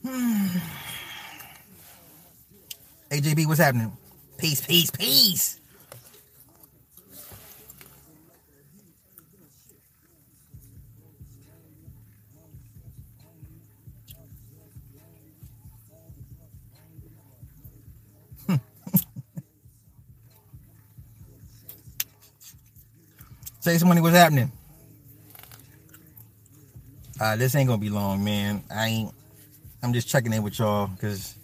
AJB, what's happening? Peace, peace, peace. Say somebody what's happening. Uh, this ain't gonna be long, man. I ain't. I'm just checking in with y'all because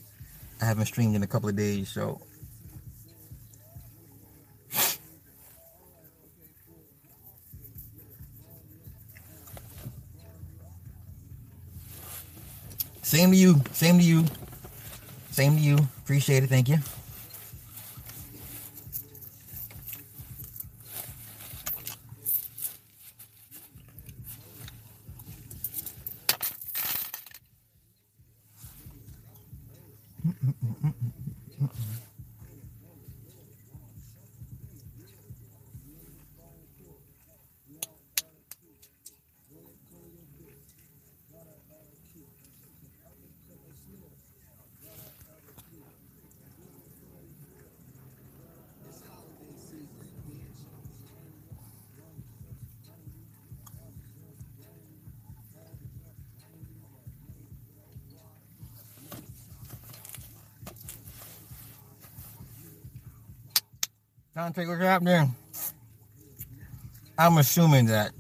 I haven't streamed in a couple of days, so. Same to you. Same to you. Same to you. Appreciate it. Thank you. Dante, what's happening? I'm assuming that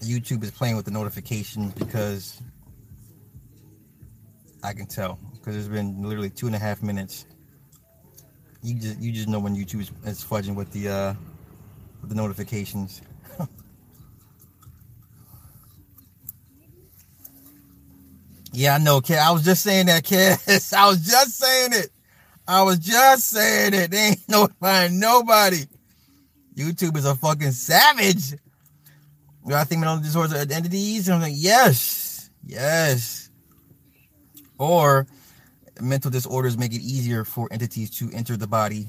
YouTube is playing with the notifications because I can tell because it's been literally two and a half minutes. You just you just know when YouTube is, is fudging with the uh with the notifications. yeah, I know, kid. I was just saying that, kid. I was just saying it. I was just saying it. They ain't notifying nobody. YouTube is a fucking savage. I think mental disorders are identities. And I'm like, yes, yes. Or mental disorders make it easier for entities to enter the body.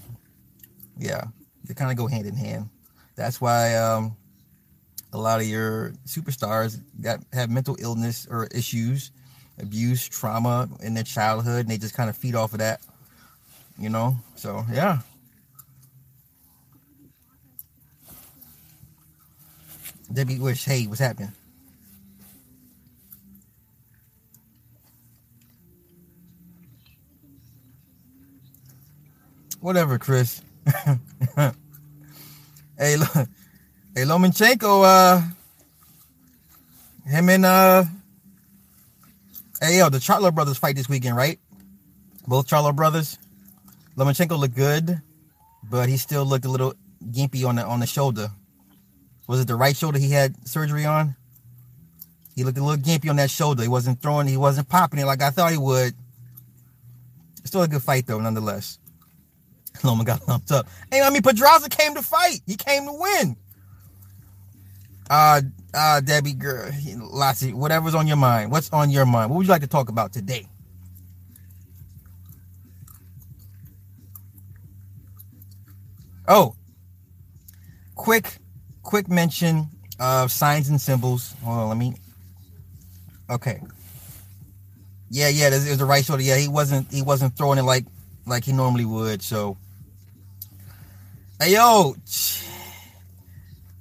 Yeah, they kind of go hand in hand. That's why um, a lot of your superstars got have mental illness or issues, abuse, trauma in their childhood, and they just kind of feed off of that you know. So yeah. Debbie Wish, hey, what's happening? Whatever, Chris. hey, look, hey, Lomachenko, uh, him and uh, hey, yo, the Charlo brothers fight this weekend, right? Both Charlo brothers. Lomachenko looked good, but he still looked a little gimpy on the on the shoulder. Was it the right shoulder he had surgery on? He looked a little gimpy on that shoulder. He wasn't throwing, he wasn't popping it like I thought he would. Still a good fight though, nonetheless. Loma got lumped up. Hey, I mean Pedraza came to fight. He came to win. Uh uh Debbie girl, Lassie, whatever's on your mind. What's on your mind? What would you like to talk about today? Oh, quick, quick mention of signs and symbols. Hold on, let me. Okay. Yeah, yeah, it was the right shoulder. Yeah, he wasn't he wasn't throwing it like like he normally would. So, hey yo,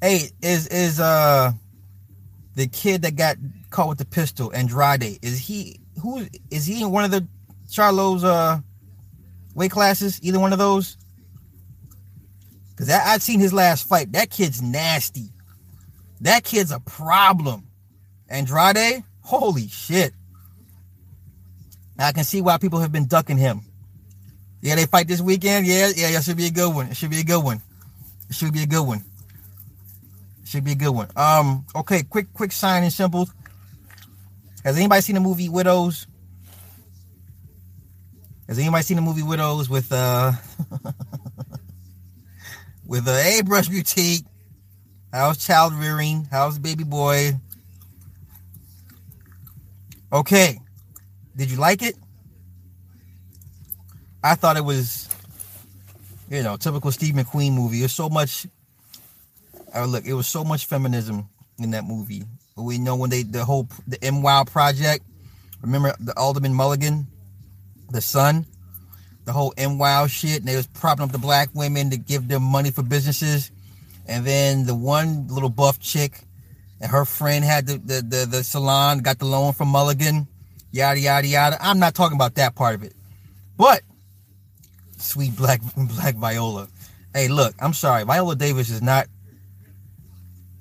hey, is is uh the kid that got caught with the pistol, Andrade? Is he who is he in one of the Charlo's uh weight classes? Either one of those? Because I've seen his last fight. That kid's nasty. That kid's a problem. Andrade, holy shit. I can see why people have been ducking him. Yeah, they fight this weekend. Yeah, yeah, yeah. Should be a good one. It should be a good one. It should be a good one. It should be a good one. Um, okay, quick, quick sign and symbols. Has anybody seen the movie Widows? Has anybody seen the movie Widows with uh with a hey brush boutique. How's child rearing? How's baby boy? Okay. Did you like it? I thought it was, you know, typical Steve McQueen movie. There's so much. Uh, look, it was so much feminism in that movie. We know when they the whole the MWOW project Remember the Alderman Mulligan, the son, the whole MWOW shit, and they was propping up the black women to give them money for businesses. And then the one little buff chick and her friend had the, the, the, the salon, got the loan from Mulligan, yada, yada, yada. I'm not talking about that part of it. But sweet black black Viola. Hey, look, I'm sorry. Viola Davis is not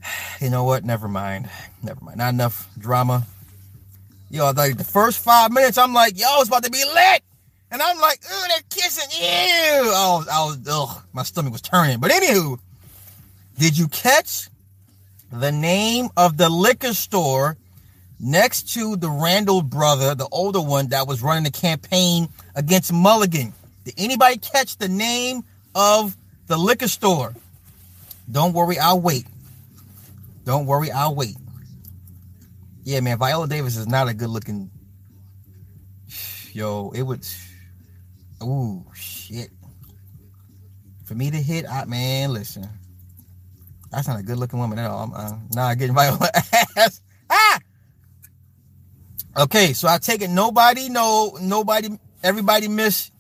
you know what? Never mind. Never mind. Not enough drama. Yo, like the first five minutes, I'm like, yo, it's about to be lit. And I'm like, ooh, they're kissing. Ew. I was, I was, ugh, my stomach was turning. But anywho, did you catch the name of the liquor store next to the Randall brother, the older one that was running the campaign against Mulligan? Did anybody catch the name of the liquor store? Don't worry, I'll wait. Don't worry, I'll wait. Yeah, man, Viola Davis is not a good looking. Yo, it would. Ooh, shit. For me to hit, I man, listen. That's not a good looking woman at all. I'm uh, not getting Viola ass. Ah. Okay, so I take it. Nobody, no, nobody, everybody miss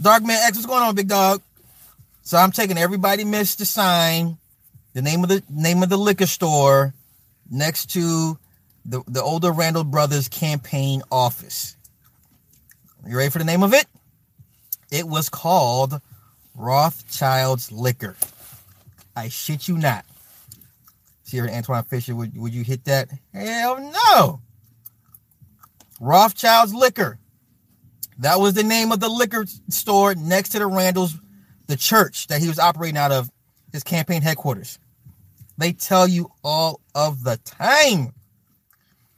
Darkman X. What's going on, big dog? So I'm taking everybody missed the sign the name of the name of the liquor store next to the, the older Randall Brothers campaign office. You ready for the name of it? It was called Rothschild's Liquor. I shit you not. See here, Antwone Fisher, would, would you hit that? Hell no. Rothschild's Liquor. That was the name of the liquor store next to the Randall's, the church that he was operating out of his campaign headquarters. They tell you all of the time.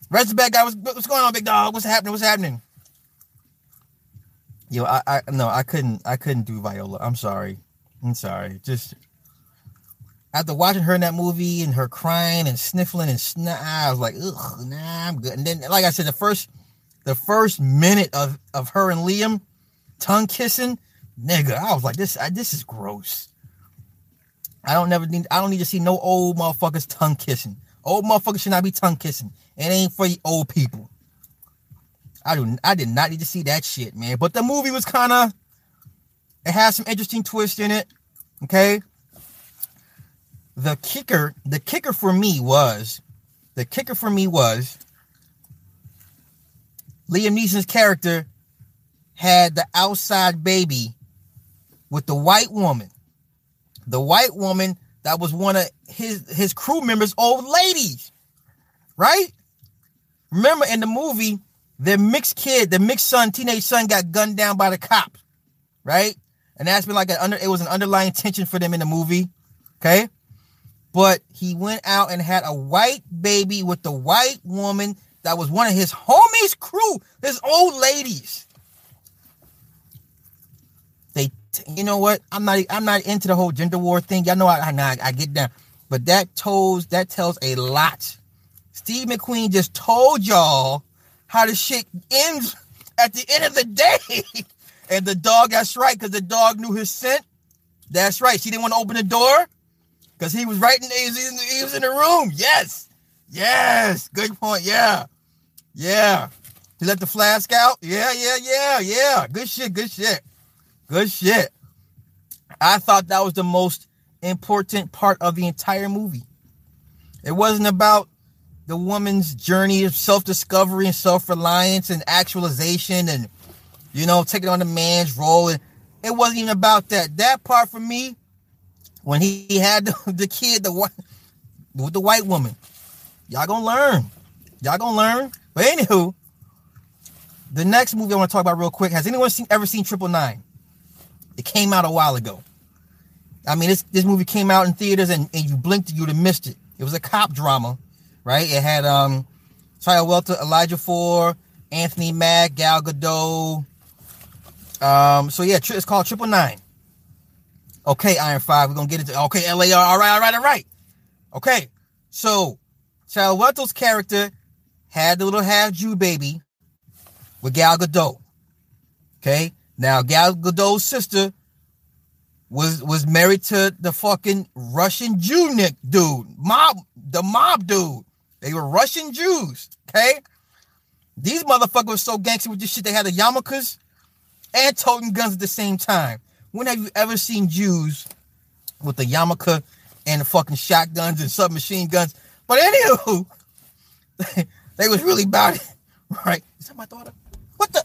Rest the bad guy, what's, what's going on, big dog? What's happening? What's happening? Yo, I, I no, I couldn't, I couldn't do Viola. I'm sorry. I'm sorry. Just after watching her in that movie and her crying and sniffling and sn- I was like, ugh, nah, I'm good. And then, like I said, the first, the first minute of of her and Liam tongue kissing, nigga, I was like, this, I, this is gross. I don't never need I don't need to see no old motherfuckers tongue kissing. Old motherfuckers should not be tongue kissing. It ain't for the old people. I do I did not need to see that shit, man. But the movie was kind of it has some interesting twists in it. Okay. The kicker, the kicker for me was the kicker for me was Liam Neeson's character had the outside baby with the white woman the white woman that was one of his his crew members' old ladies, right? Remember in the movie, the mixed kid, the mixed son, teenage son, got gunned down by the cops, right? And that's been like an under. It was an underlying tension for them in the movie, okay? But he went out and had a white baby with the white woman that was one of his homies' crew, his old ladies. They, you know what? I'm not I'm not into the whole gender war thing. Y'all know I I, I get down, but that tells that tells a lot. Steve McQueen just told y'all how the shit ends at the end of the day. and the dog, that's right, because the dog knew his scent. That's right. She didn't want to open the door because he was right in, he was in, he was in the room. Yes. Yes. Good point. Yeah. Yeah. He let the flask out. Yeah, yeah, yeah, yeah. Good shit. Good shit. Good shit. I thought that was the most important part of the entire movie. It wasn't about the woman's journey of self-discovery and self-reliance and actualization and you know taking on the man's role. And it wasn't even about that. That part for me when he, he had the, the kid the white with the white woman y'all gonna learn. Y'all gonna learn. But anywho the next movie i want to talk about real quick has anyone seen ever seen triple nine? It came out a while ago. I mean, this this movie came out in theaters, and, and you blinked, you'd have missed it. It was a cop drama, right? It had um, Tyler Welter, Ejiofor, Anthony Mackie, Gal Gadot. Um, so yeah, it's called Triple Nine. Okay, Iron Five, we're gonna get into okay, LAR. All right, all right, all right. Okay, so Chiwetel's character had the little half Jew baby with Gal Gadot. Okay, now, Gal Gadot's sister was was married to the fucking Russian Jew Nick dude, mob, the mob dude. They were Russian Jews, okay? These motherfuckers were so gangster with this shit. They had the yarmulkes and toting guns at the same time. When have you ever seen Jews with the yarmulke and the fucking shotguns and submachine guns? But anywho, they was really about it, right? Is that my daughter? What the?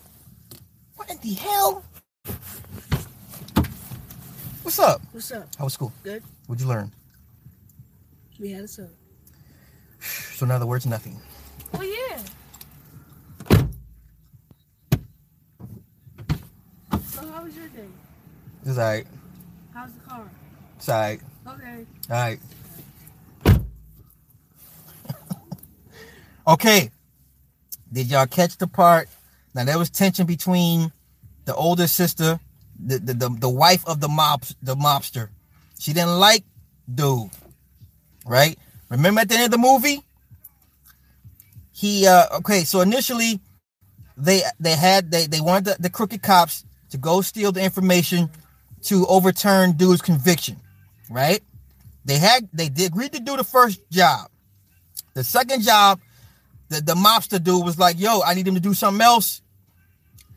What in the hell? What's up? What's up? How was school? Good. What'd you learn? We had a sub. So in other words, nothing. Oh yeah. So how was your day? It's alright. How's the car? It's alright. Okay. Alright. okay. Did y'all catch the part? Now there was tension between the older sister, the the, the, the wife of the mob the mobster. She didn't like dude. Right? Remember at the end of the movie? He uh okay, so initially they they had they they wanted the, the crooked cops to go steal the information to overturn dude's conviction, right? They had they did agreed to do the first job. The second job, the, the mobster dude was like, yo, I need him to do something else.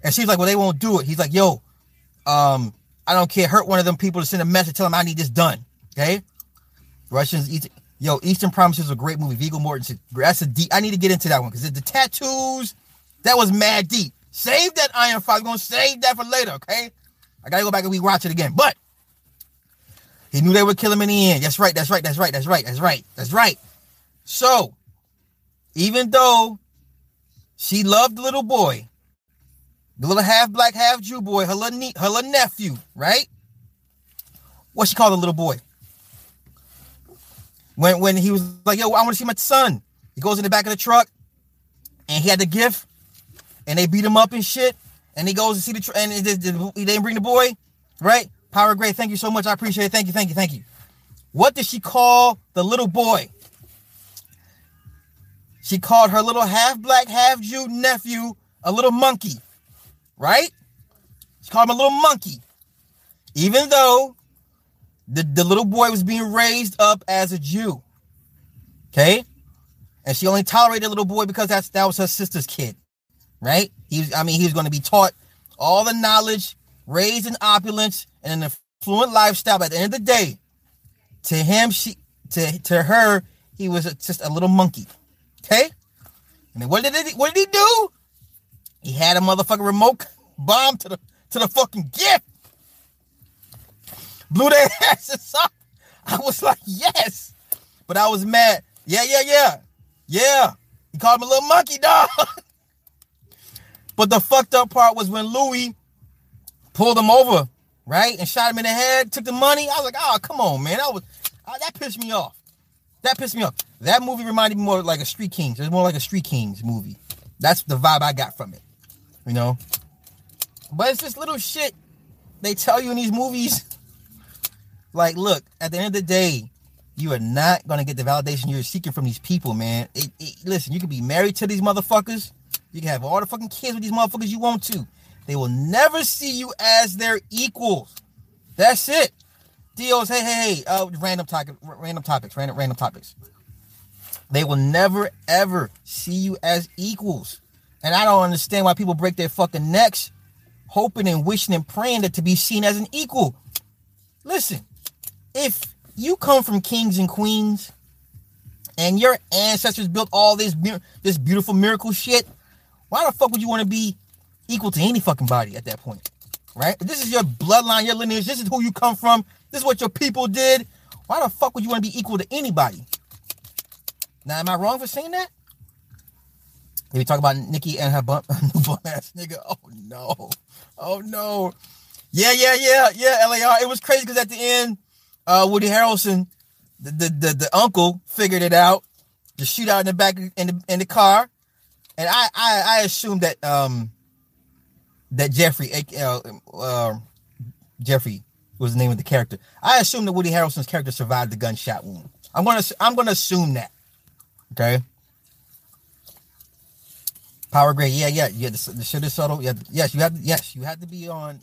And she's like, well, they won't do it. He's like, yo, um, I don't care. Hurt one of them people to send a message, tell them I need this done. Okay. Russians, eat, yo, Eastern Promises is a great movie. Viggo Mortensen. That's a deep. I need to get into that one because the tattoos, that was mad deep. Save that Iron Fox. We're gonna save that for later. Okay. I gotta go back and rewatch it again. But he knew they would kill him in the end. That's right. That's right. That's right. That's right. That's right. That's right. So, even though she loved the little boy, the little half black, half Jew boy, her little, her little nephew, right? What she called the little boy? When when he was like, "Yo, I want to see my son," he goes in the back of the truck, and he had the gift, and they beat him up and shit, and he goes to see the tr- and he didn't bring the boy, right? Power Gray, thank you so much. I appreciate it. Thank you, thank you, thank you. What did she call the little boy? She called her little half black, half Jew nephew a little monkey, right? She called him a little monkey. Even though the, the little boy was being raised up as a Jew. Okay? And she only tolerated the little boy because that's that was her sister's kid. Right? He was, I mean, he was going to be taught all the knowledge, raised in opulence and an affluent lifestyle. But at the end of the day, to him, she to, to her, he was just a little monkey. Okay? And then what did he what did he do? He had a motherfucking remote bomb to the to the fucking gift blew their asses up. I was like, yes. But I was mad. Yeah, yeah, yeah. Yeah. He called me a little monkey dog. but the fucked up part was when Louis pulled him over, right? And shot him in the head, took the money. I was like, oh, come on, man. That was uh, that pissed me off. That pissed me off. That movie reminded me more like a Street Kings. It was more like a Street Kings movie. That's the vibe I got from it. You know? But it's just little shit they tell you in these movies like, look, at the end of the day, you are not gonna get the validation you're seeking from these people, man. It, it, listen, you can be married to these motherfuckers. You can have all the fucking kids with these motherfuckers you want to. They will never see you as their equals. That's it. Deals, hey, hey, hey, uh, random topic, random topics, random, random topics. They will never ever see you as equals. And I don't understand why people break their fucking necks, hoping and wishing and praying that to be seen as an equal. Listen, if you come from kings and queens and your ancestors built all this this beautiful miracle shit, why the fuck would you want to be equal to any fucking body at that point? Right? If this is your bloodline, your lineage, this is who you come from, this is what your people did. Why the fuck would you want to be equal to anybody? Now, am I wrong for saying that? Did we talk about Nikki and her bump, bum ass nigga? Oh no. Oh no. Yeah, yeah, yeah, yeah, LAR. It was crazy because at the end, uh, Woody Harrelson, the, the, the the uncle, figured it out. The shootout in the back in the in the car, and I I, I assumed that um that Jeffrey uh, uh, Jeffrey was the name of the character. I assume that Woody Harrelson's character survived the gunshot wound. I'm gonna I'm gonna assume that. Okay. Power grade, yeah, yeah, yeah. The, the shit is subtle. Yeah, yes, you have. Yes, you have to be on.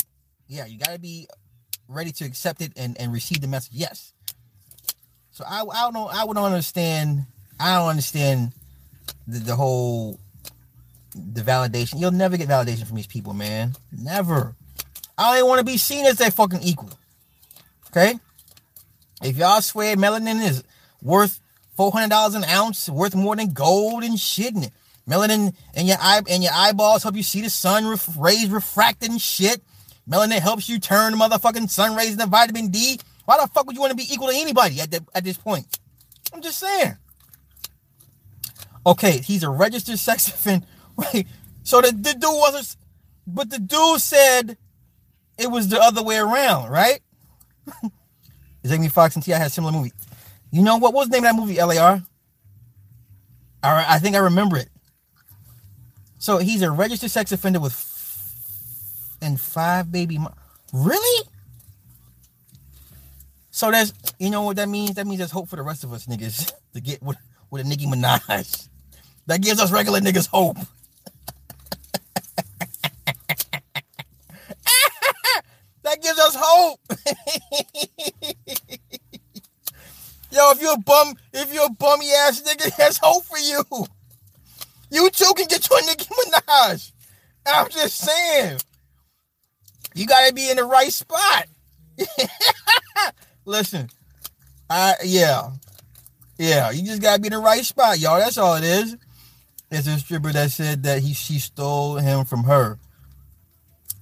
Yeah, you got to be ready to accept it and, and receive the message. Yes. So I I don't know I would understand I don't understand the, the whole the validation. You'll never get validation from these people, man. Never. I don't want to be seen as their fucking equal. Okay? If y'all swear melanin is worth four hundred dollars an ounce, worth more than gold and shit, and melanin in your eye and your eyeballs help you see the sun ref- rays refracted and shit. Melanin helps you turn motherfucking sun rays into vitamin D. Why the fuck would you want to be equal to anybody at the, at this point? I'm just saying. Okay, he's a registered sex offender. Wait, so the, the dude wasn't, but the dude said it was the other way around, right? Jamie Foxx and T.I. had a similar movie. You know what? What was the name of that movie, LAR? I, I think I remember it. So he's a registered sex offender with and five baby. Mo- really? So that's you know what that means? That means there's hope for the rest of us niggas to get with, with a Nicki Minaj. That gives us regular niggas hope. that gives us hope. Yo, if you're a bum, if you're a bummy ass nigga, there's hope for you. You too can get you a Nicki Minaj. I'm just saying. You gotta be in the right spot. Listen, I yeah. Yeah, you just gotta be in the right spot, y'all. That's all it is. It's a stripper that said that he she stole him from her.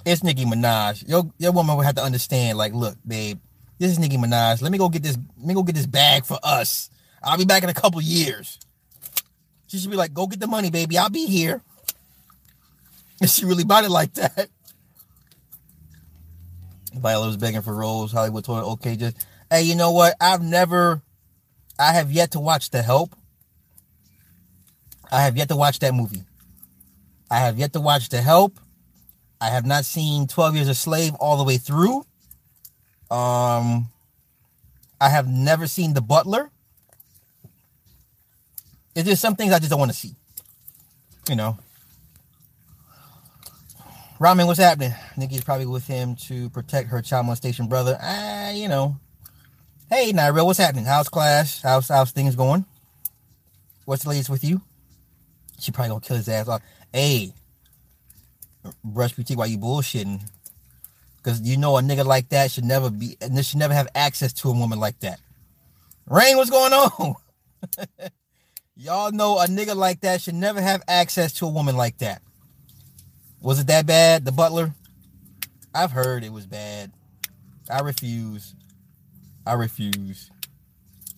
It's Nicki Minaj. Your your woman would have to understand, like, look, babe, this is Nicki Minaj. Let me go get this, let me go get this bag for us. I'll be back in a couple years. She should be like, go get the money, baby. I'll be here. And she really bought it like that. Viola was begging for roles. Hollywood told her, okay, just hey, you know what? I've never I have yet to watch The Help. I have yet to watch that movie. I have yet to watch The Help. I have not seen 12 Years a Slave all the way through. Um I have never seen The Butler. It's just some things I just don't want to see. You know. Ramen, what's happening? Nikki's probably with him to protect her child molestation brother. Ah, you know. Hey, Nyril, what's happening? How's class? How's how's things going? What's the latest with you? She probably gonna kill his ass off. Hey, brush teeth while you bullshitting. Cause you know a nigga like that should never be and should never have access to a woman like that. Rain, what's going on? Y'all know a nigga like that should never have access to a woman like that. Was it that bad, the butler? I've heard it was bad. I refuse. I refuse.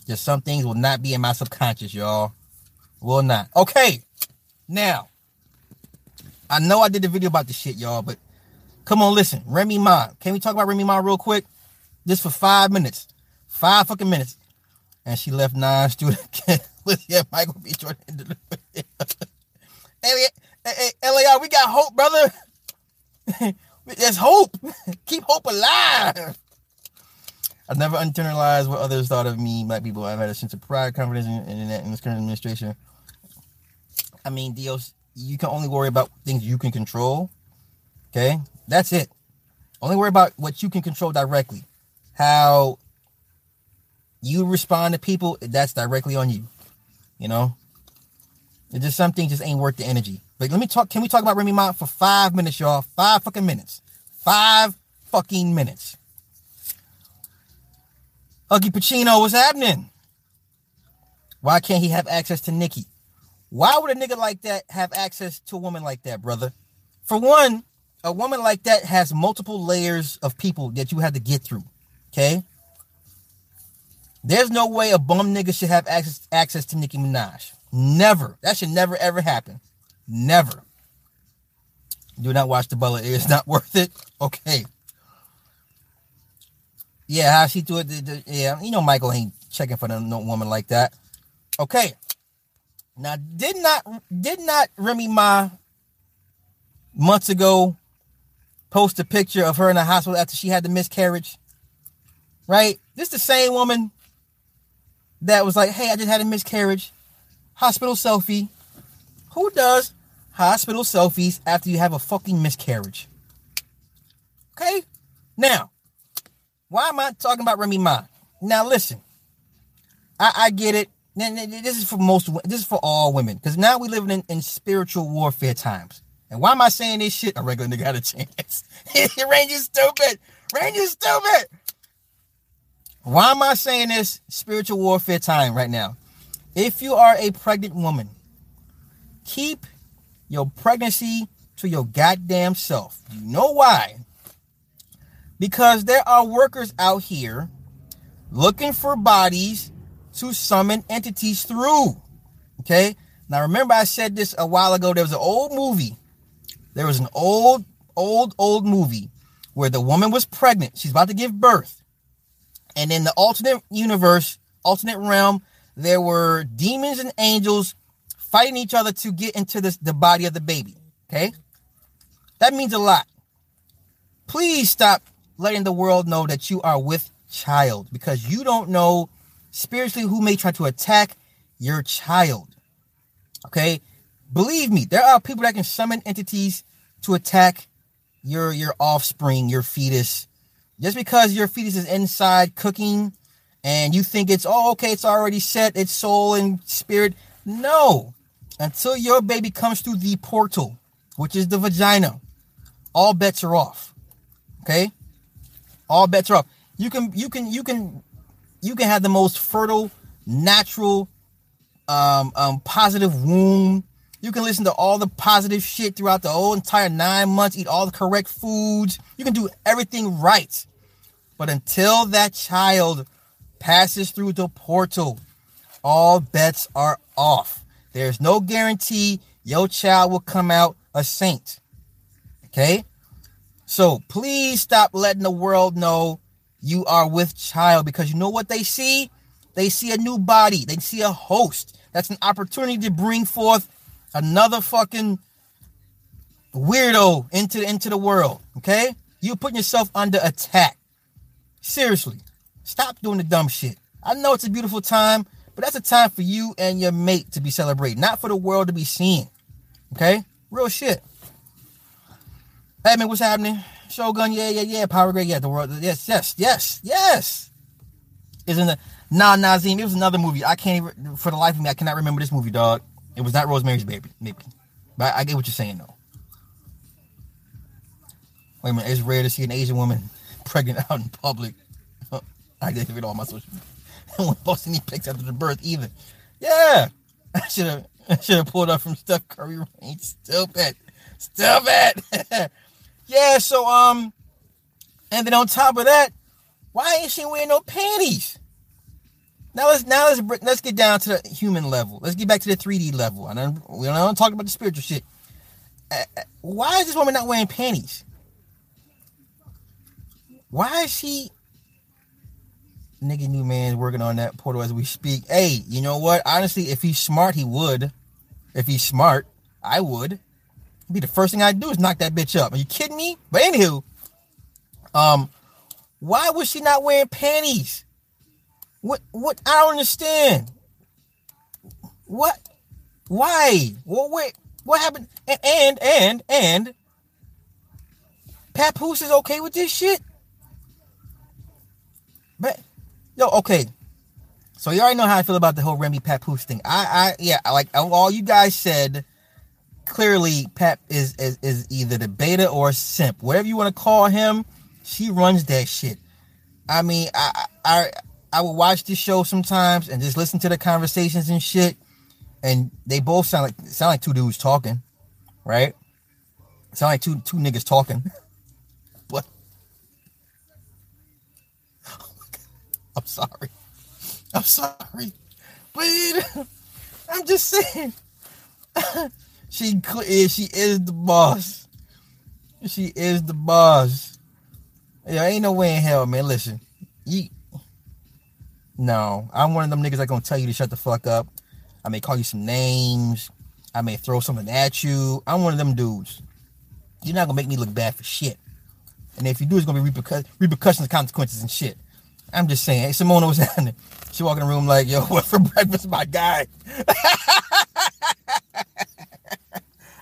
Just some things will not be in my subconscious, y'all. Will not. Okay. Now, I know I did the video about the shit, y'all, but come on, listen. Remy Ma. Can we talk about Remy Ma real quick? Just for five minutes. Five fucking minutes. And she left nine students. with yeah, Michael B. Jordan. hey, hey, LAR, we got hope, brother. There's hope. Keep hope alive. I've never internalized what others thought of me. Black people, I've had a sense of pride, confidence in, in, in this current administration. I mean, Dios, you can only worry about things you can control. Okay, that's it. Only worry about what you can control directly. How you respond to people, that's directly on you. You know, it's just some things just ain't worth the energy. Let me talk. Can we talk about Remy Ma for five minutes, y'all? Five fucking minutes. Five fucking minutes. Huggy Pacino, what's happening? Why can't he have access to Nikki? Why would a nigga like that have access to a woman like that, brother? For one, a woman like that has multiple layers of people that you have to get through. Okay? There's no way a bum nigga should have access access to Nicki Minaj. Never. That should never ever happen. Never. Do not watch the bullet. It's not worth it. Okay. Yeah, how she do it? the- the- Yeah, you know Michael ain't checking for no woman like that. Okay. Now, did not did not Remy Ma months ago post a picture of her in the hospital after she had the miscarriage? Right? This the same woman that was like, "Hey, I just had a miscarriage." Hospital selfie. Who does hospital selfies after you have a fucking miscarriage? Okay? Now, why am I talking about Remy Ma? Now listen, I, I get it. This is for most. This is for all women because now we living in, in spiritual warfare times. And why am I saying this shit? A regular nigga had a chance. Range is stupid. Range is stupid. Why am I saying this? Spiritual warfare time right now. If you are a pregnant woman, keep your pregnancy to your goddamn self. You know why? Because there are workers out here looking for bodies to summon entities through. Okay? Now remember I said this a while ago. There was an old movie. There was an old, old, old movie where the woman was pregnant. She's about to give birth. And in the alternate universe, alternate realm, there were demons and angels fighting each other to get into this, the body of the baby. Okay? That means a lot. Please stop letting the world know that you are with child because you don't know spiritually who may try to attack your child. Okay? Believe me, there are people that can summon entities to attack your your offspring, your fetus. Just because your fetus is inside cooking and you think it's oh okay, it's already set, its soul and spirit. No. Until your baby comes through the portal, which is the vagina, all bets are off. Okay? All bets are off. You can you can you can you can have the most fertile, natural, um, um, positive womb. You can listen to all the positive shit throughout the whole entire nine months, eat all the correct foods. You can do everything right. But until that child passes through the portal, all bets are off. There's no guarantee your child will come out a saint. Okay? So please stop letting the world know you are with child because you know what they see? They see a new body, they see a host. That's an opportunity to bring forth another fucking weirdo into, into the world. Okay? You're putting yourself under attack. Seriously. Stop doing the dumb shit. I know it's a beautiful time, but that's a time for you and your mate to be celebrating, not for the world to be seeing. Okay? Real shit. Hey man, what's happening? Shogun, yeah, yeah, yeah. Power Grade, yeah. The world, yes, yes, yes, yes. Isn't the Nah Nazim? It was another movie. I can't even, for the life of me, I cannot remember this movie, dog. It was not Rosemary's Baby, maybe. But I get what you're saying though. Wait a minute, it's rare to see an Asian woman pregnant out in public. I didn't it on my social media. I won't post any pics after the birth either. Yeah, I should have. I should have pulled up from Steph Curry range. Stupid, stupid. yeah. So um, and then on top of that, why ain't she wearing no panties? Now let's now let's let's get down to the human level. Let's get back to the 3D level. I don't we don't talk about the spiritual shit. Uh, why is this woman not wearing panties? Why is she? Nigga, new man working on that portal as we speak. Hey, you know what? Honestly, if he's smart, he would. If he's smart, I would. Be the first thing I'd do is knock that bitch up. Are you kidding me? But anywho, um, why was she not wearing panties? What? What? I don't understand. What? Why? What? Wait. What happened? And and and and. Papoose is okay with this shit. But yo, okay. So you already know how I feel about the whole Remy Papoose thing. I, I, yeah, like all you guys said. Clearly, Pap is, is is either the beta or simp, whatever you want to call him. She runs that shit. I mean, I, I, I would watch this show sometimes and just listen to the conversations and shit, and they both sound like sound like two dudes talking, right? Sound like two two niggas talking, I'm sorry. I'm sorry. But I'm just saying. she is she is the boss. She is the boss. Yeah, ain't no way in hell, man. Listen. You No, I'm one of them niggas that gonna tell you to shut the fuck up. I may call you some names. I may throw something at you. I'm one of them dudes. You're not gonna make me look bad for shit. And if you do, it's gonna be repercussions, repercussions, consequences, and shit. I'm just saying. Hey, Simona was down there. She walk in the room like, yo, what for breakfast, my guy?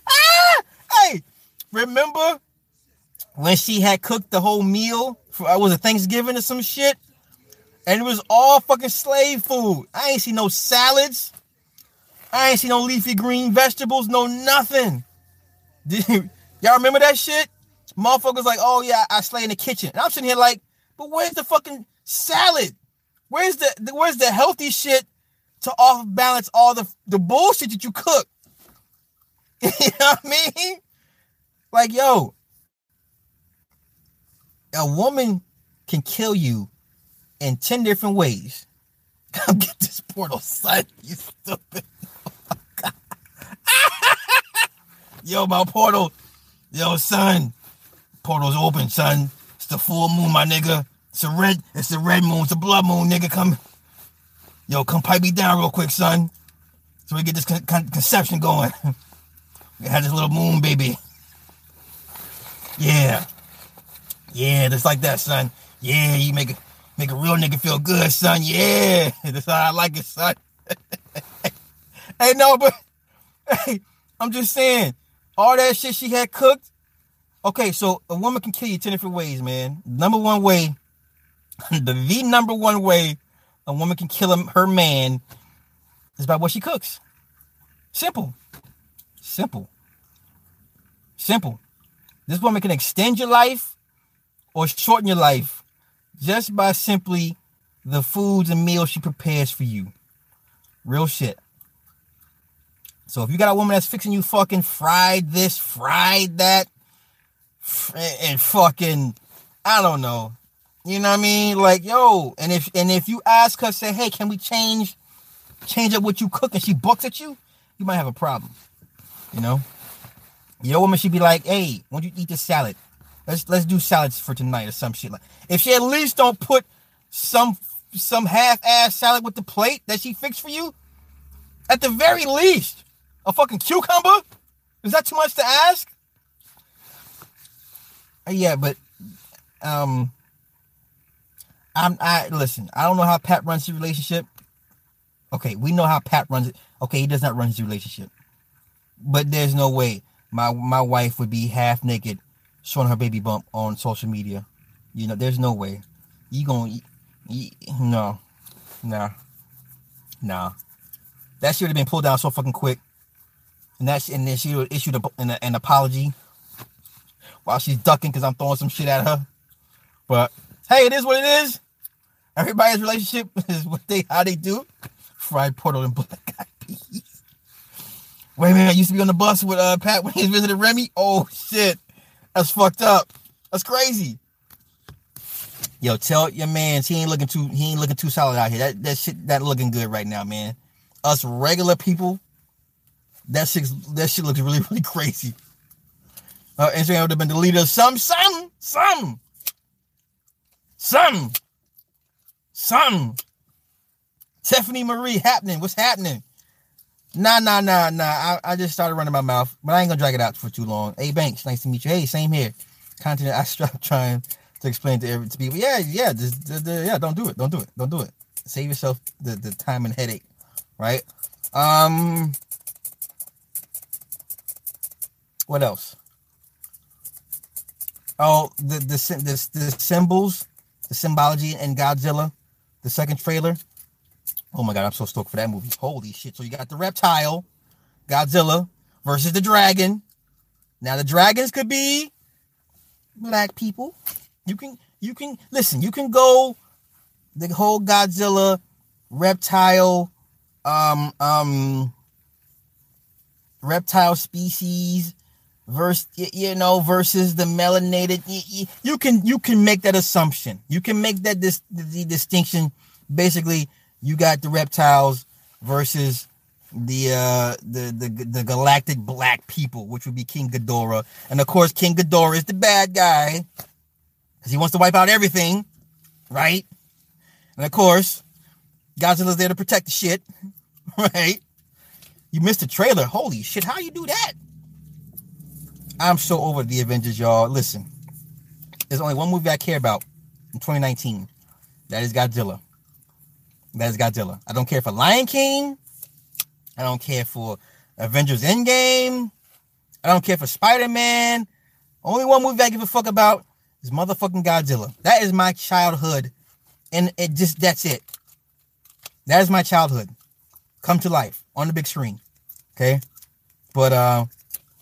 ah! Hey, remember when she had cooked the whole meal for uh, was it Thanksgiving or some shit? And it was all fucking slave food. I ain't see no salads. I ain't see no leafy green vegetables, no nothing. You, y'all remember that shit? Motherfuckers like, oh yeah, I slay in the kitchen. And I'm sitting here like, but where's the fucking salad? Where's the where's the healthy shit to off balance all the the bullshit that you cook? you know what I mean? Like, yo, a woman can kill you in 10 different ways. Come get this portal, son. You stupid. Yo, my portal. Yo, son. Portal's open, son. It's the full moon, my nigga. It's a red, it's the red moon, it's a blood moon, nigga. Come. Yo, come pipe me down real quick, son. So we get this con- con- conception going. we had this little moon baby. Yeah. Yeah, just like that, son. Yeah, you make it make a real nigga feel good, son. Yeah. That's how I like it, son. hey, no, but hey, I'm just saying, all that shit she had cooked. Okay, so a woman can kill you 10 different ways, man. Number one way, the the number one way a woman can kill her man is by what she cooks. Simple. Simple. Simple. This woman can extend your life or shorten your life just by simply the foods and meals she prepares for you. Real shit. So if you got a woman that's fixing you fucking fried this, fried that, and fucking, I don't know. You know what I mean? Like, yo, and if and if you ask her, say, hey, can we change change up what you cook and she bucks at you, you might have a problem. You know? Your woman should be like, hey, why don't you eat this salad? Let's let's do salads for tonight or some shit like if she at least don't put some some half-ass salad with the plate that she fixed for you, at the very least, a fucking cucumber? Is that too much to ask? Uh, yeah, but um I'm I listen, I don't know how Pat runs his relationship. Okay, we know how Pat runs it. Okay, he does not run his relationship. But there's no way my my wife would be half naked showing her baby bump on social media. You know, there's no way. You gonna you, no. Nah. That should have been pulled down so fucking quick. And that's and then she would issue an, an apology while she's ducking because I'm throwing some shit at her. But hey, it is what it is. Everybody's relationship is what they how they do. Fried portal and black eyed peas. Wait a minute, I used to be on the bus with uh, Pat when he visited Remy. Oh shit, that's fucked up. That's crazy. Yo, tell your man he ain't looking too he ain't looking too solid out here. That that shit that looking good right now, man. Us regular people, that shit that shit looks really really crazy. Uh, Instagram would have been deleted. Some some some some some. Tiffany Marie happening. What's happening? Nah, nah, nah, nah. I, I just started running my mouth, but I ain't gonna drag it out for too long. Hey, Banks, nice to meet you. Hey, same here. Content I stop trying to explain to every to people. Yeah, yeah, just, just, yeah. Don't do it. Don't do it. Don't do it. Save yourself the, the time and headache, right? Um, what else? Oh, the the the, the symbols, the symbology in Godzilla, the second trailer. Oh my god, I'm so stoked for that movie. Holy shit. So you got the reptile, Godzilla versus the dragon. Now the dragons could be black people. You can you can listen, you can go the whole Godzilla reptile um um reptile species versus you know versus the melanated you can you can make that assumption. You can make that this the distinction. Basically you got the reptiles versus the uh the, the the galactic black people which would be king Ghidorah. And of course king Ghidorah is the bad guy because he wants to wipe out everything right? And of course Godzilla's there to protect the shit right? You missed the trailer. Holy shit how you do that I'm so over the Avengers, y'all. Listen, there's only one movie I care about in 2019. That is Godzilla. That is Godzilla. I don't care for Lion King. I don't care for Avengers Endgame. I don't care for Spider Man. Only one movie I give a fuck about is motherfucking Godzilla. That is my childhood and it just that's it. That is my childhood, come to life on the big screen. Okay, but uh,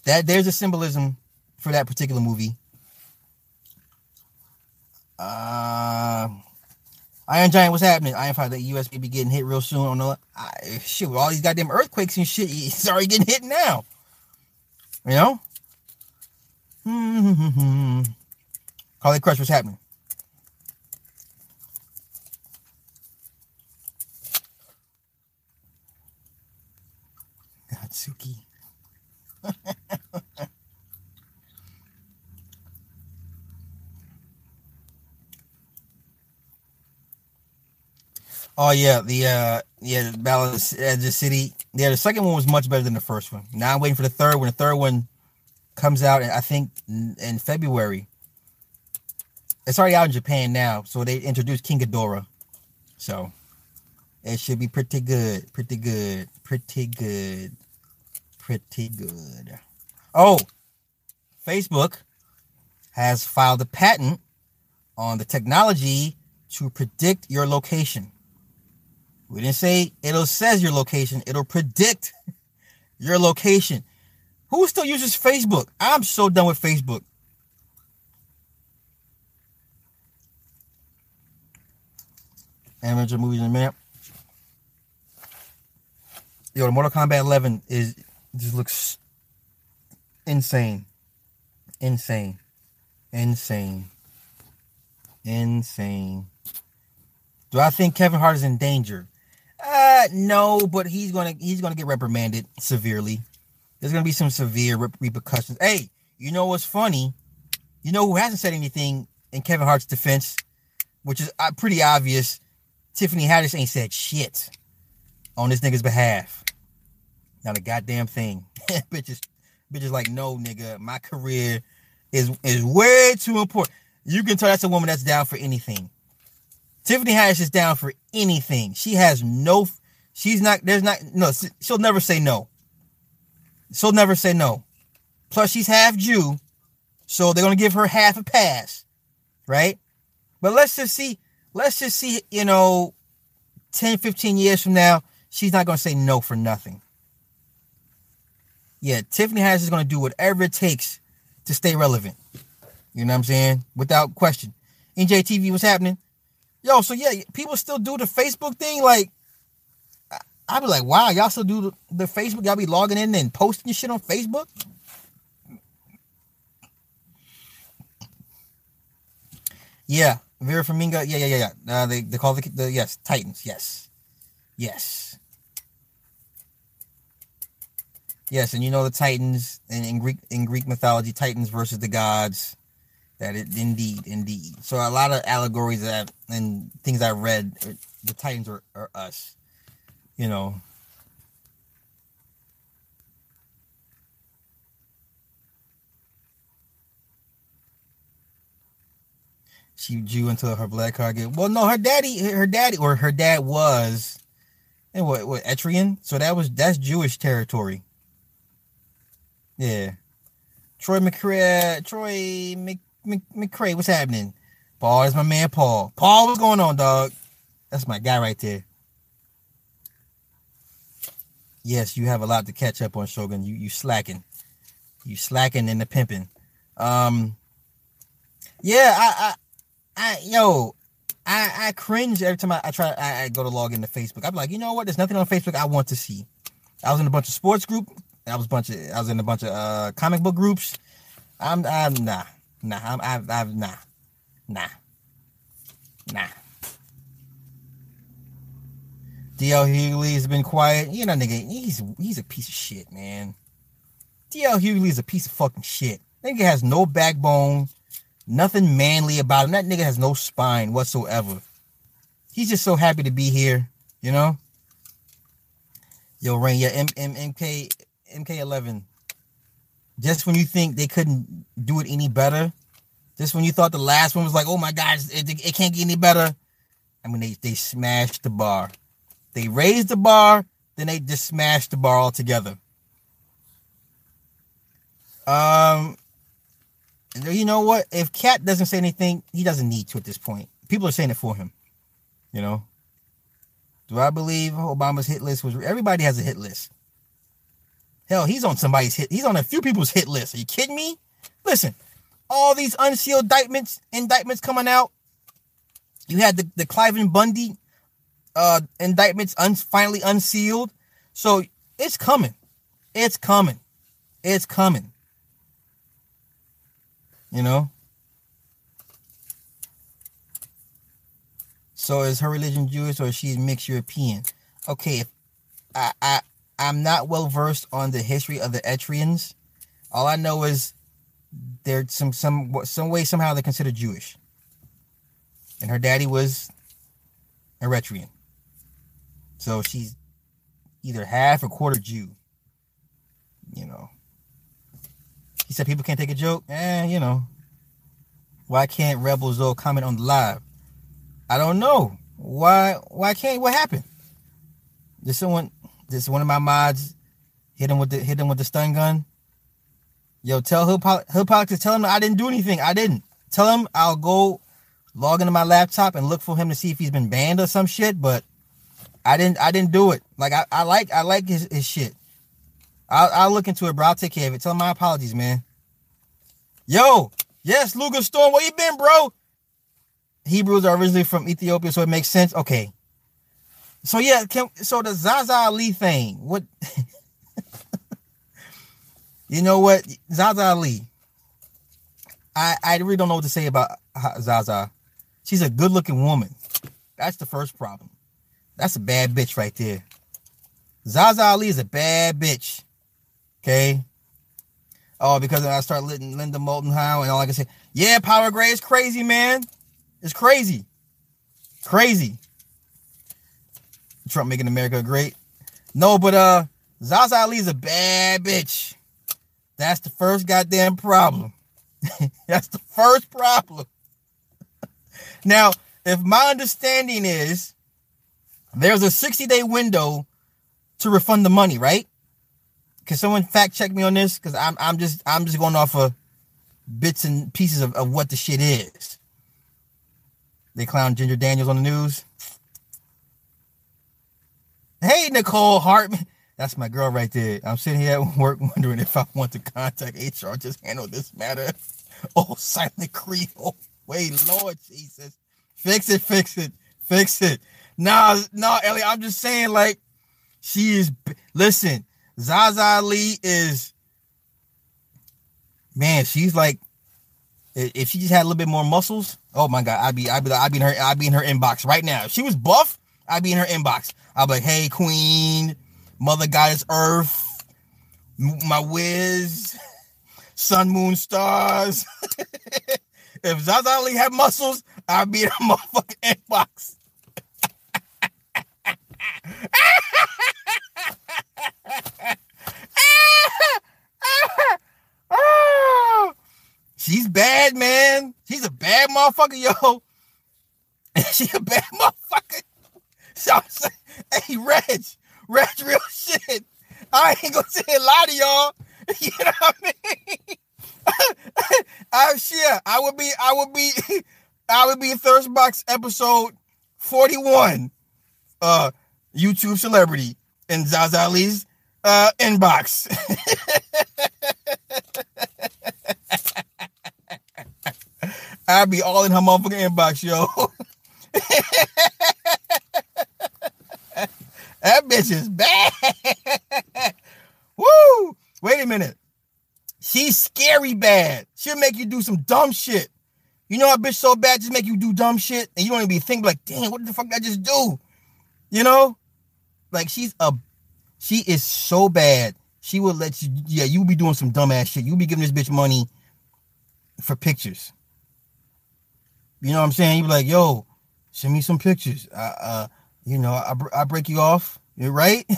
that there's a symbolism for that particular movie. Uh, Iron Giant, what's happening? Iron Five, the U.S. may be getting hit real soon. On the I, shit, with all these goddamn earthquakes and shit, it's already getting hit now. You know. Mm-hmm. Crush, what's happening? Natsuki. oh yeah, the uh yeah, the of the City. Yeah, the second one was much better than the first one. Now I'm waiting for the third one. The third one comes out, I think in February. It's already out in Japan now, so they introduced King Ghidorah. So it should be pretty good, pretty good, pretty good, pretty good. Oh, Facebook has filed a patent on the technology to predict your location. We didn't say it'll says your location, it'll predict your location. Who still uses Facebook? I'm so done with Facebook. Amateur movies in a minute. Yo, the Mortal Kombat 11 is just looks insane, insane, insane, insane. Do I think Kevin Hart is in danger? Uh, no, but he's gonna he's gonna get reprimanded severely. There's gonna be some severe repercussions. Hey, you know what's funny? You know who hasn't said anything in Kevin Hart's defense, which is uh, pretty obvious. Tiffany Haddish ain't said shit on this nigga's behalf. Not a goddamn thing. bitches, bitches like, no, nigga, my career is is way too important. You can tell that's a woman that's down for anything. Tiffany Haddish is down for anything. She has no, she's not, there's not, no, she'll never say no. She'll never say no. Plus, she's half Jew, so they're gonna give her half a pass, right? But let's just see, let's just see, you know, 10, 15 years from now, she's not gonna say no for nothing. Yeah, Tiffany Haddish is gonna do whatever it takes to stay relevant. You know what I'm saying? Without question. NJTV, what's happening? Yo, so yeah, people still do the Facebook thing. Like, I'd be like, wow, y'all still do the, Facebook? Y'all be logging in and posting shit on Facebook? Yeah, Vera Farmiga. Yeah, yeah, yeah, yeah. Uh, they they call the, the yes Titans. Yes, yes, yes. And you know the Titans in, in Greek in Greek mythology, Titans versus the gods. That it indeed, indeed. So a lot of allegories that and things I read, the Titans are, are us. You know. She Jew until her black card get well. No, her daddy, her daddy, or her dad was, and what what Etrian. So that was that's Jewish territory. Yeah. Troy McCray, Troy Mc, McCray, what's happening? Paul is my man, Paul. Paul, what's going on, dog? That's my guy right there. Yes, you have a lot to catch up on, Shogun. You you slacking, you slacking in the pimping. Um, yeah, I, I, I, yo, I, I cringe every time I, I try. I, I, go to log into Facebook. I'm like, you know what? There's nothing on Facebook I want to see. I was in a bunch of sports group. I was a bunch of. I was in a bunch of uh, comic book groups. I'm, I'm nah. Nah, I'm, I've, I've, nah, nah, nah. DL Hughley's been quiet. You know, nigga, he's he's a piece of shit, man. DL Hughley's a piece of fucking shit. Nigga has no backbone, nothing manly about him. That nigga has no spine whatsoever. He's just so happy to be here, you know. Yo, Rain, yeah, M- M- MK MK11 just when you think they couldn't do it any better, just when you thought the last one was like, oh my God, it, it can't get any better. I mean, they, they smashed the bar. They raised the bar, then they just smashed the bar altogether. Um, you know what? If Cat doesn't say anything, he doesn't need to at this point. People are saying it for him. You know? Do I believe Obama's hit list was everybody has a hit list? Hell, he's on somebody's hit. He's on a few people's hit list. Are you kidding me? Listen, all these unsealed indictments, indictments coming out. You had the, the Cliven Bundy uh indictments un, finally unsealed. So it's coming. It's coming. It's coming. You know? So is her religion Jewish or she's mixed European? Okay, I I I'm not well versed on the history of the Etrians. All I know is they're some some some way somehow they're considered Jewish. And her daddy was Eritrean. So she's either half or quarter Jew. You know. He said people can't take a joke. Eh, you know. Why can't rebels though comment on the live? I don't know. Why why can't what happened? Did someone did one of my mods hit him with the hit him with the stun gun? Yo, tell Hood, Hood Politics, tell him I didn't do anything. I didn't. Tell him I'll go log into my laptop and look for him to see if he's been banned or some shit, but I didn't I didn't do it. Like I, I like I like his, his shit. I'll, I'll look into it, bro. I'll take care of it. Tell him my apologies, man. Yo, yes, Luger Storm, where you been, bro? Hebrews are originally from Ethiopia, so it makes sense. Okay. So yeah, can, so the Zaza Ali thing, what you know what? Zaza Ali. I I really don't know what to say about Zaza. She's a good looking woman. That's the first problem. That's a bad bitch right there. Zaza Ali is a bad bitch. Okay. Oh, because I start letting Linda Moulton Howe and all I can say, yeah, Power Gray is crazy, man. It's crazy. Crazy. Trump making America great. No, but uh Zaza Ali is a bad bitch. That's the first goddamn problem. That's the first problem. now, if my understanding is there's a 60 day window to refund the money, right? Can someone fact check me on this? Because I'm I'm just I'm just going off of bits and pieces of, of what the shit is. They clown Ginger Daniels on the news. Hey Nicole Hartman. That's my girl right there. I'm sitting here at work wondering if I want to contact HR, just handle this matter. Oh, silent Creole. Wait, Lord Jesus. Fix it, fix it, fix it. Nah, nah, Ellie, I'm just saying, like, she is listen, Zaza Ali is man, she's like if she just had a little bit more muscles, oh my god, I'd be I'd be I'd be in her I'd be in her inbox right now. If she was buff, I'd be in her inbox. I'd be like, hey queen, mother goddess earth, my whiz, sun, moon, stars. if Zaza Ali had muscles, I'd be in her motherfucking inbox. She's bad, man. She's a bad motherfucker, yo. she a bad motherfucker. So I'm saying, hey, Reg, Reg, real shit. I ain't gonna say a lot to y'all. You know what I mean? I shit. I would be, I would be, I would be Thirst Box episode 41. Uh YouTube celebrity in Zaza Ali's uh inbox. I'd be all in her motherfucking inbox, yo. That bitch is bad. Woo! Wait a minute. She's scary bad. She'll make you do some dumb shit. You know a bitch so bad just make you do dumb shit and you don't even be thinking like, damn, what the fuck did I just do? You know? Like she's a she is so bad. She will let you yeah, you be doing some dumb ass shit. You be giving this bitch money for pictures. You know what I'm saying? You be like, yo, send me some pictures. Uh, uh you know, I, I break you off. You're right.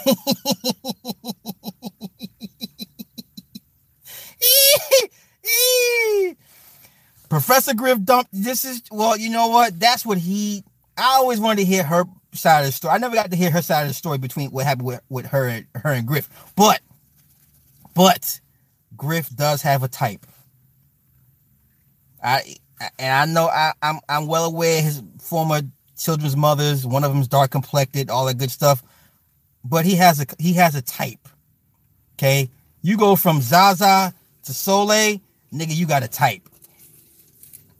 Professor Griff dumped. This is well, you know what? That's what he. I always wanted to hear her side of the story. I never got to hear her side of the story between what happened with, with her and her and Griff. But, but Griff does have a type. I and I know I, I'm I'm well aware his former children's mothers. One of them's dark complected, all that good stuff. But he has a he has a type. Okay, you go from Zaza to Soleil, nigga, you got a type.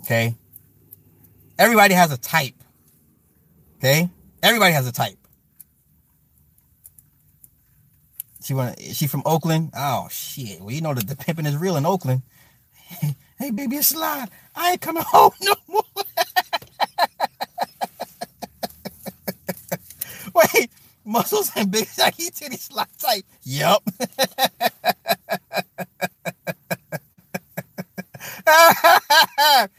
Okay, everybody has a type. Okay, everybody has a type. She want she from Oakland. Oh shit! Well, you know that the pimping is real in Oakland. hey baby, it's slide. I ain't coming home no more. Wait, muscles and big saggy titties slide tight. Yep.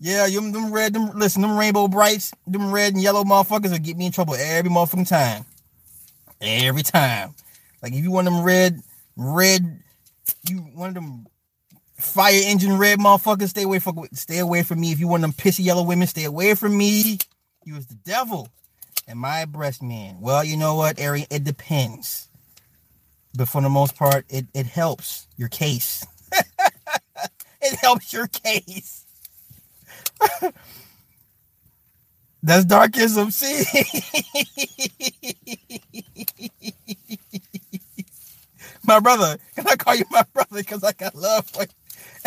yeah, you them red, them listen, them rainbow brights, them red and yellow motherfuckers will get me in trouble every motherfucking time. Every time. Like if you want them red, red, you one of them fire engine red motherfuckers, stay away from stay away from me. If you want them pissy yellow women, stay away from me. You was the devil. Am I a breast man? Well, you know what, Ari? It depends. But for the most part, it, it helps your case. it helps your case. That's darkism. See? my brother. Can I call you my brother? Because I got love for you.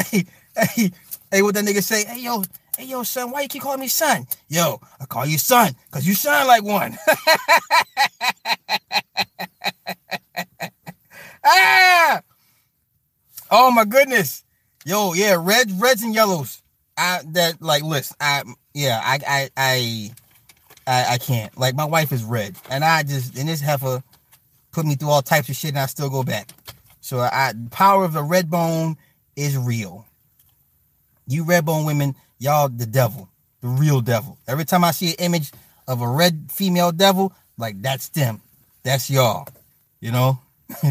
Hey, hey, hey, what that nigga say? Hey, yo, hey, yo, son, why you keep calling me son? Yo, I call you son because you sound like one. ah! Oh my goodness. Yo, yeah, red, reds and yellows. I that like listen, I yeah, I I I I, I can't. Like my wife is red. And I just and this heifer put me through all types of shit and I still go back. So I power of the red bone is real. You red bone women, y'all the devil, the real devil. Every time I see an image of a red female devil, like that's them. That's y'all. You know?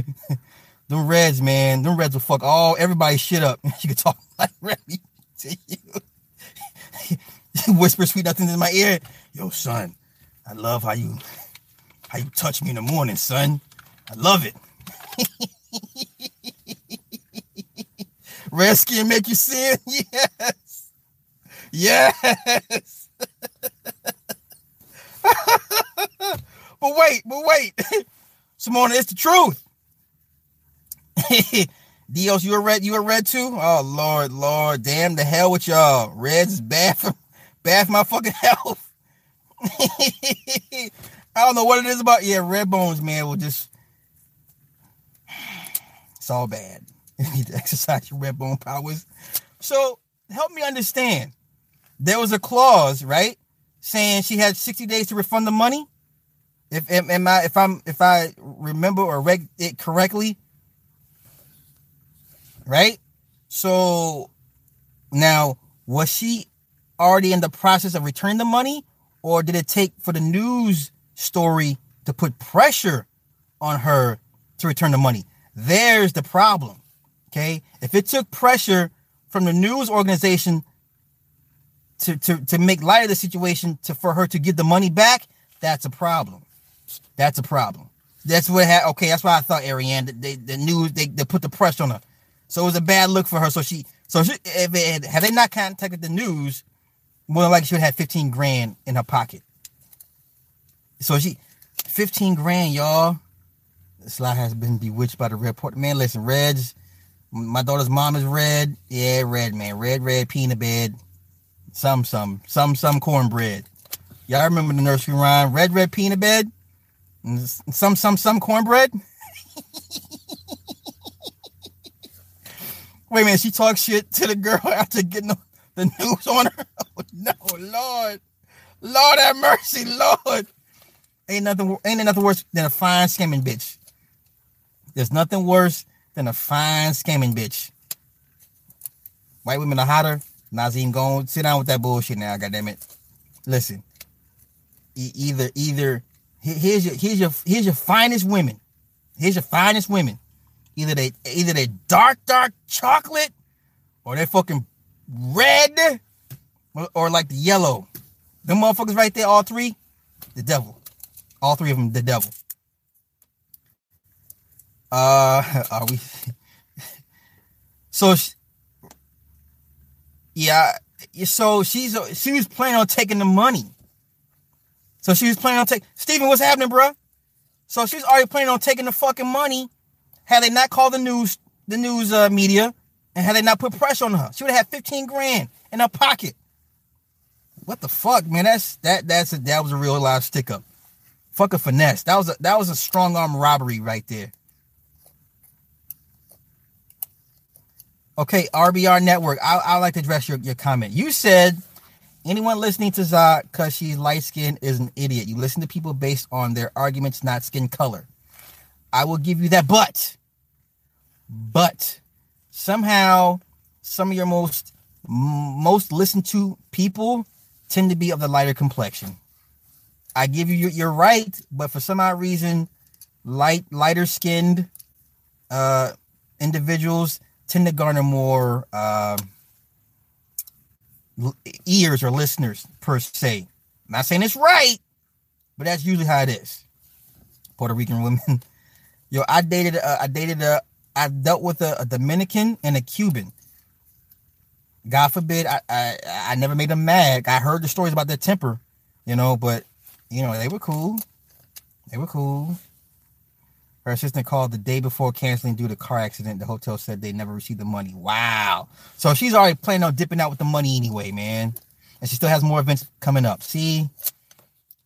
them reds, man, them reds will fuck all everybody shit up. You can talk like Remy to you. Whisper sweet nothing in my ear. Yo, son, I love how you how you touch me in the morning, son. I love it. Red skin make you sin? Yes. Yes. but wait, but wait. Simona, it's the truth. Dios, you a red, you a red too? Oh Lord, Lord, damn the hell with y'all. Reds is bad for bad for my fucking health. I don't know what it is about. Yeah, red bones, man, will just it's all bad. You need to exercise your red bone powers. So help me understand. There was a clause, right, saying she had 60 days to refund the money. If am, I if I'm if I remember or read it correctly, right? So now was she already in the process of returning the money, or did it take for the news story to put pressure on her to return the money? There's the problem. Okay. If it took pressure from the news organization to, to, to make light of the situation to for her to give the money back, that's a problem. That's a problem. That's what had okay, that's why I thought Ariane they the news they, they put the pressure on her. So it was a bad look for her. So she so she, if it had, had they not contacted the news, more than likely she would have had 15 grand in her pocket. So she 15 grand, y'all. Sly has been bewitched by the red port. Man, listen, Reds. My daughter's mom is red. Yeah, red, man. Red, red, peanut bed. Some, some, some, some cornbread. Y'all remember the nursery rhyme? Red, red, peanut bed. Some, some, some cornbread. Wait a minute, she talks shit to the girl after getting the, the news on her. Oh, no, Lord. Lord have mercy, Lord. Ain't nothing ain't nothing worse than a fine scamming bitch. There's nothing worse than a fine scamming bitch. White women are hotter. Nazim, go sit down with that bullshit now. Goddamn it. Listen. E- either either here's your here's your here's your finest women. Here's your finest women. Either they either they dark dark chocolate or they fucking red or, or like the yellow. Them motherfuckers right there, all three, the devil. All three of them, the devil. Uh, are we? so, yeah. So she's she was planning on taking the money. So she was planning on taking Steven, what's happening, bro? So she's already planning on taking the fucking money. Had they not called the news, the news uh, media, and had they not put pressure on her, she would have had 15 grand in her pocket. What the fuck, man? That's that that's a that was a real live stick up. Fuck a finesse. That was a that was a strong arm robbery right there. Okay, RBR Network. I I like to address your, your comment. You said anyone listening to Zod because she's light skinned is an idiot. You listen to people based on their arguments, not skin color. I will give you that, but but somehow some of your most most listened to people tend to be of the lighter complexion. I give you you're right, but for some odd reason, light lighter skinned uh individuals tend to garner more uh, ears or listeners per se. I'm not saying it's right, but that's usually how it is. Puerto Rican women. Yo, I dated uh, I dated a I dealt with a, a, Dominican and a Cuban. God forbid I, I I never made them mad. I heard the stories about their temper, you know, but you know, they were cool. They were cool. Her assistant called the day before canceling due to car accident. The hotel said they never received the money. Wow. So she's already planning on dipping out with the money anyway, man. And she still has more events coming up. See,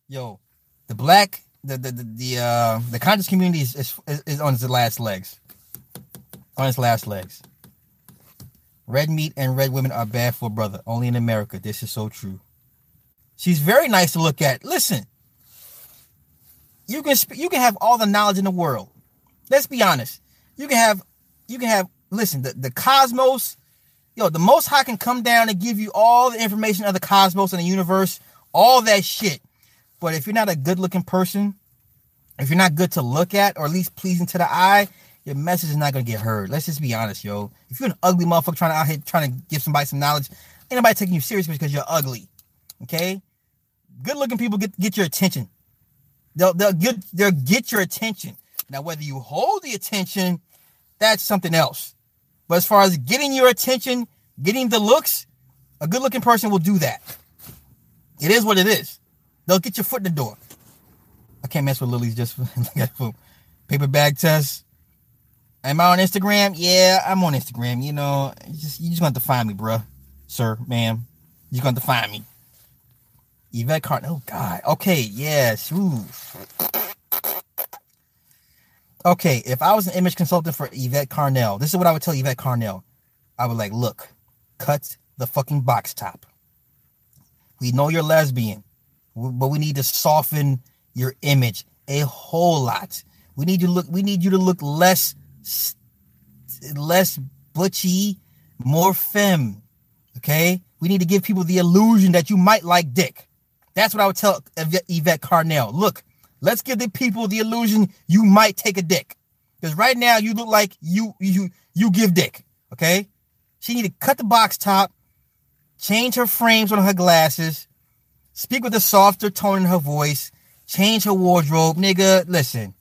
yo, the black, the the the, the uh the conscious community is, is, is on its last legs. On its last legs. Red meat and red women are bad for a brother. Only in America. This is so true. She's very nice to look at. Listen, you can you can have all the knowledge in the world. Let's be honest. You can have, you can have, listen, the, the cosmos, yo, the most high can come down and give you all the information of the cosmos and the universe, all that shit. But if you're not a good looking person, if you're not good to look at, or at least pleasing to the eye, your message is not gonna get heard. Let's just be honest, yo. If you're an ugly motherfucker trying to out here trying to give somebody some knowledge, ain't nobody taking you serious because you're ugly. Okay? Good looking people get get your attention. They'll they'll get they'll get your attention. Now, whether you hold the attention, that's something else. But as far as getting your attention, getting the looks, a good looking person will do that. It is what it is. They'll get your foot in the door. I can't mess with lilies just paper bag test. Am I on Instagram? Yeah, I'm on Instagram. You know, just you just going to find me, bro, sir, ma'am. You're going to find me. Yvette Carter. Oh God. Okay. Yes. Ooh. Okay, if I was an image consultant for Yvette Carnell, this is what I would tell Yvette Carnell. I would like, look, cut the fucking box top. We know you're lesbian, but we need to soften your image a whole lot. We need you to look. We need you to look less, less butchy, more femme. Okay. We need to give people the illusion that you might like dick. That's what I would tell Yvette Carnell. Look, Let's give the people the illusion you might take a dick. Because right now you look like you you you give dick. Okay? She need to cut the box top, change her frames on her glasses, speak with a softer tone in her voice, change her wardrobe. Nigga, listen.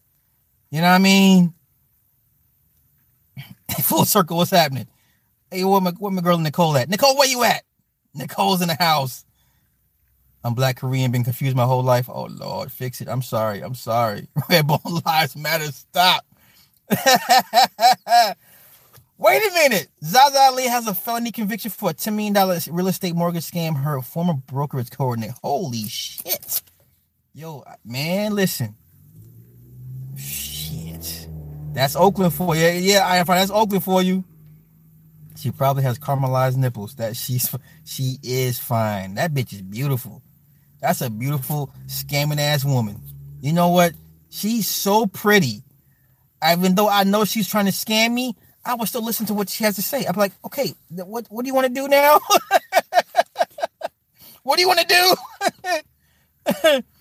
You know what I mean? Full circle, what's happening? Hey, where my, where my girl Nicole at? Nicole, where you at? Nicole's in the house. I'm black Korean, been confused my whole life. Oh Lord, fix it. I'm sorry. I'm sorry. Redbone lives matter. Stop. Wait a minute. Zaza Ali has a felony conviction for a $10 million real estate mortgage scam. Her former brokerage coordinator. Holy shit. Yo, man, listen. Shit. That's Oakland for you. Yeah, I that's Oakland for you. She probably has caramelized nipples. That she's she is fine. That bitch is beautiful. That's a beautiful scamming ass woman. You know what? She's so pretty. Even though I know she's trying to scam me, I would still listen to what she has to say. I'm like, okay, what what do you want to do now? what do you want to do?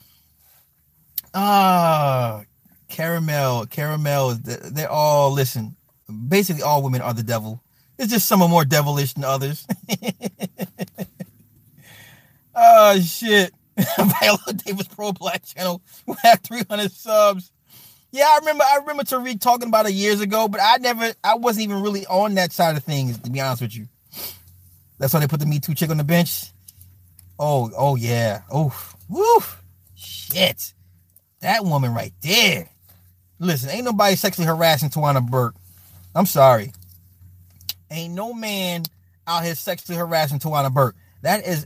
Ah, caramel, caramel. They're all listen. Basically, all women are the devil. It's just some are more devilish than others. oh shit. Viola Davis Pro Black Channel we have 300 subs. Yeah, I remember. I remember Tariq talking about it years ago, but I never. I wasn't even really on that side of things, to be honest with you. That's why they put the Me Too chick on the bench. Oh, oh yeah. Oh, woo. Shit. That woman right there. Listen, ain't nobody sexually harassing Tarana Burke. I'm sorry. Ain't no man out here sexually harassing Tarana Burke. That is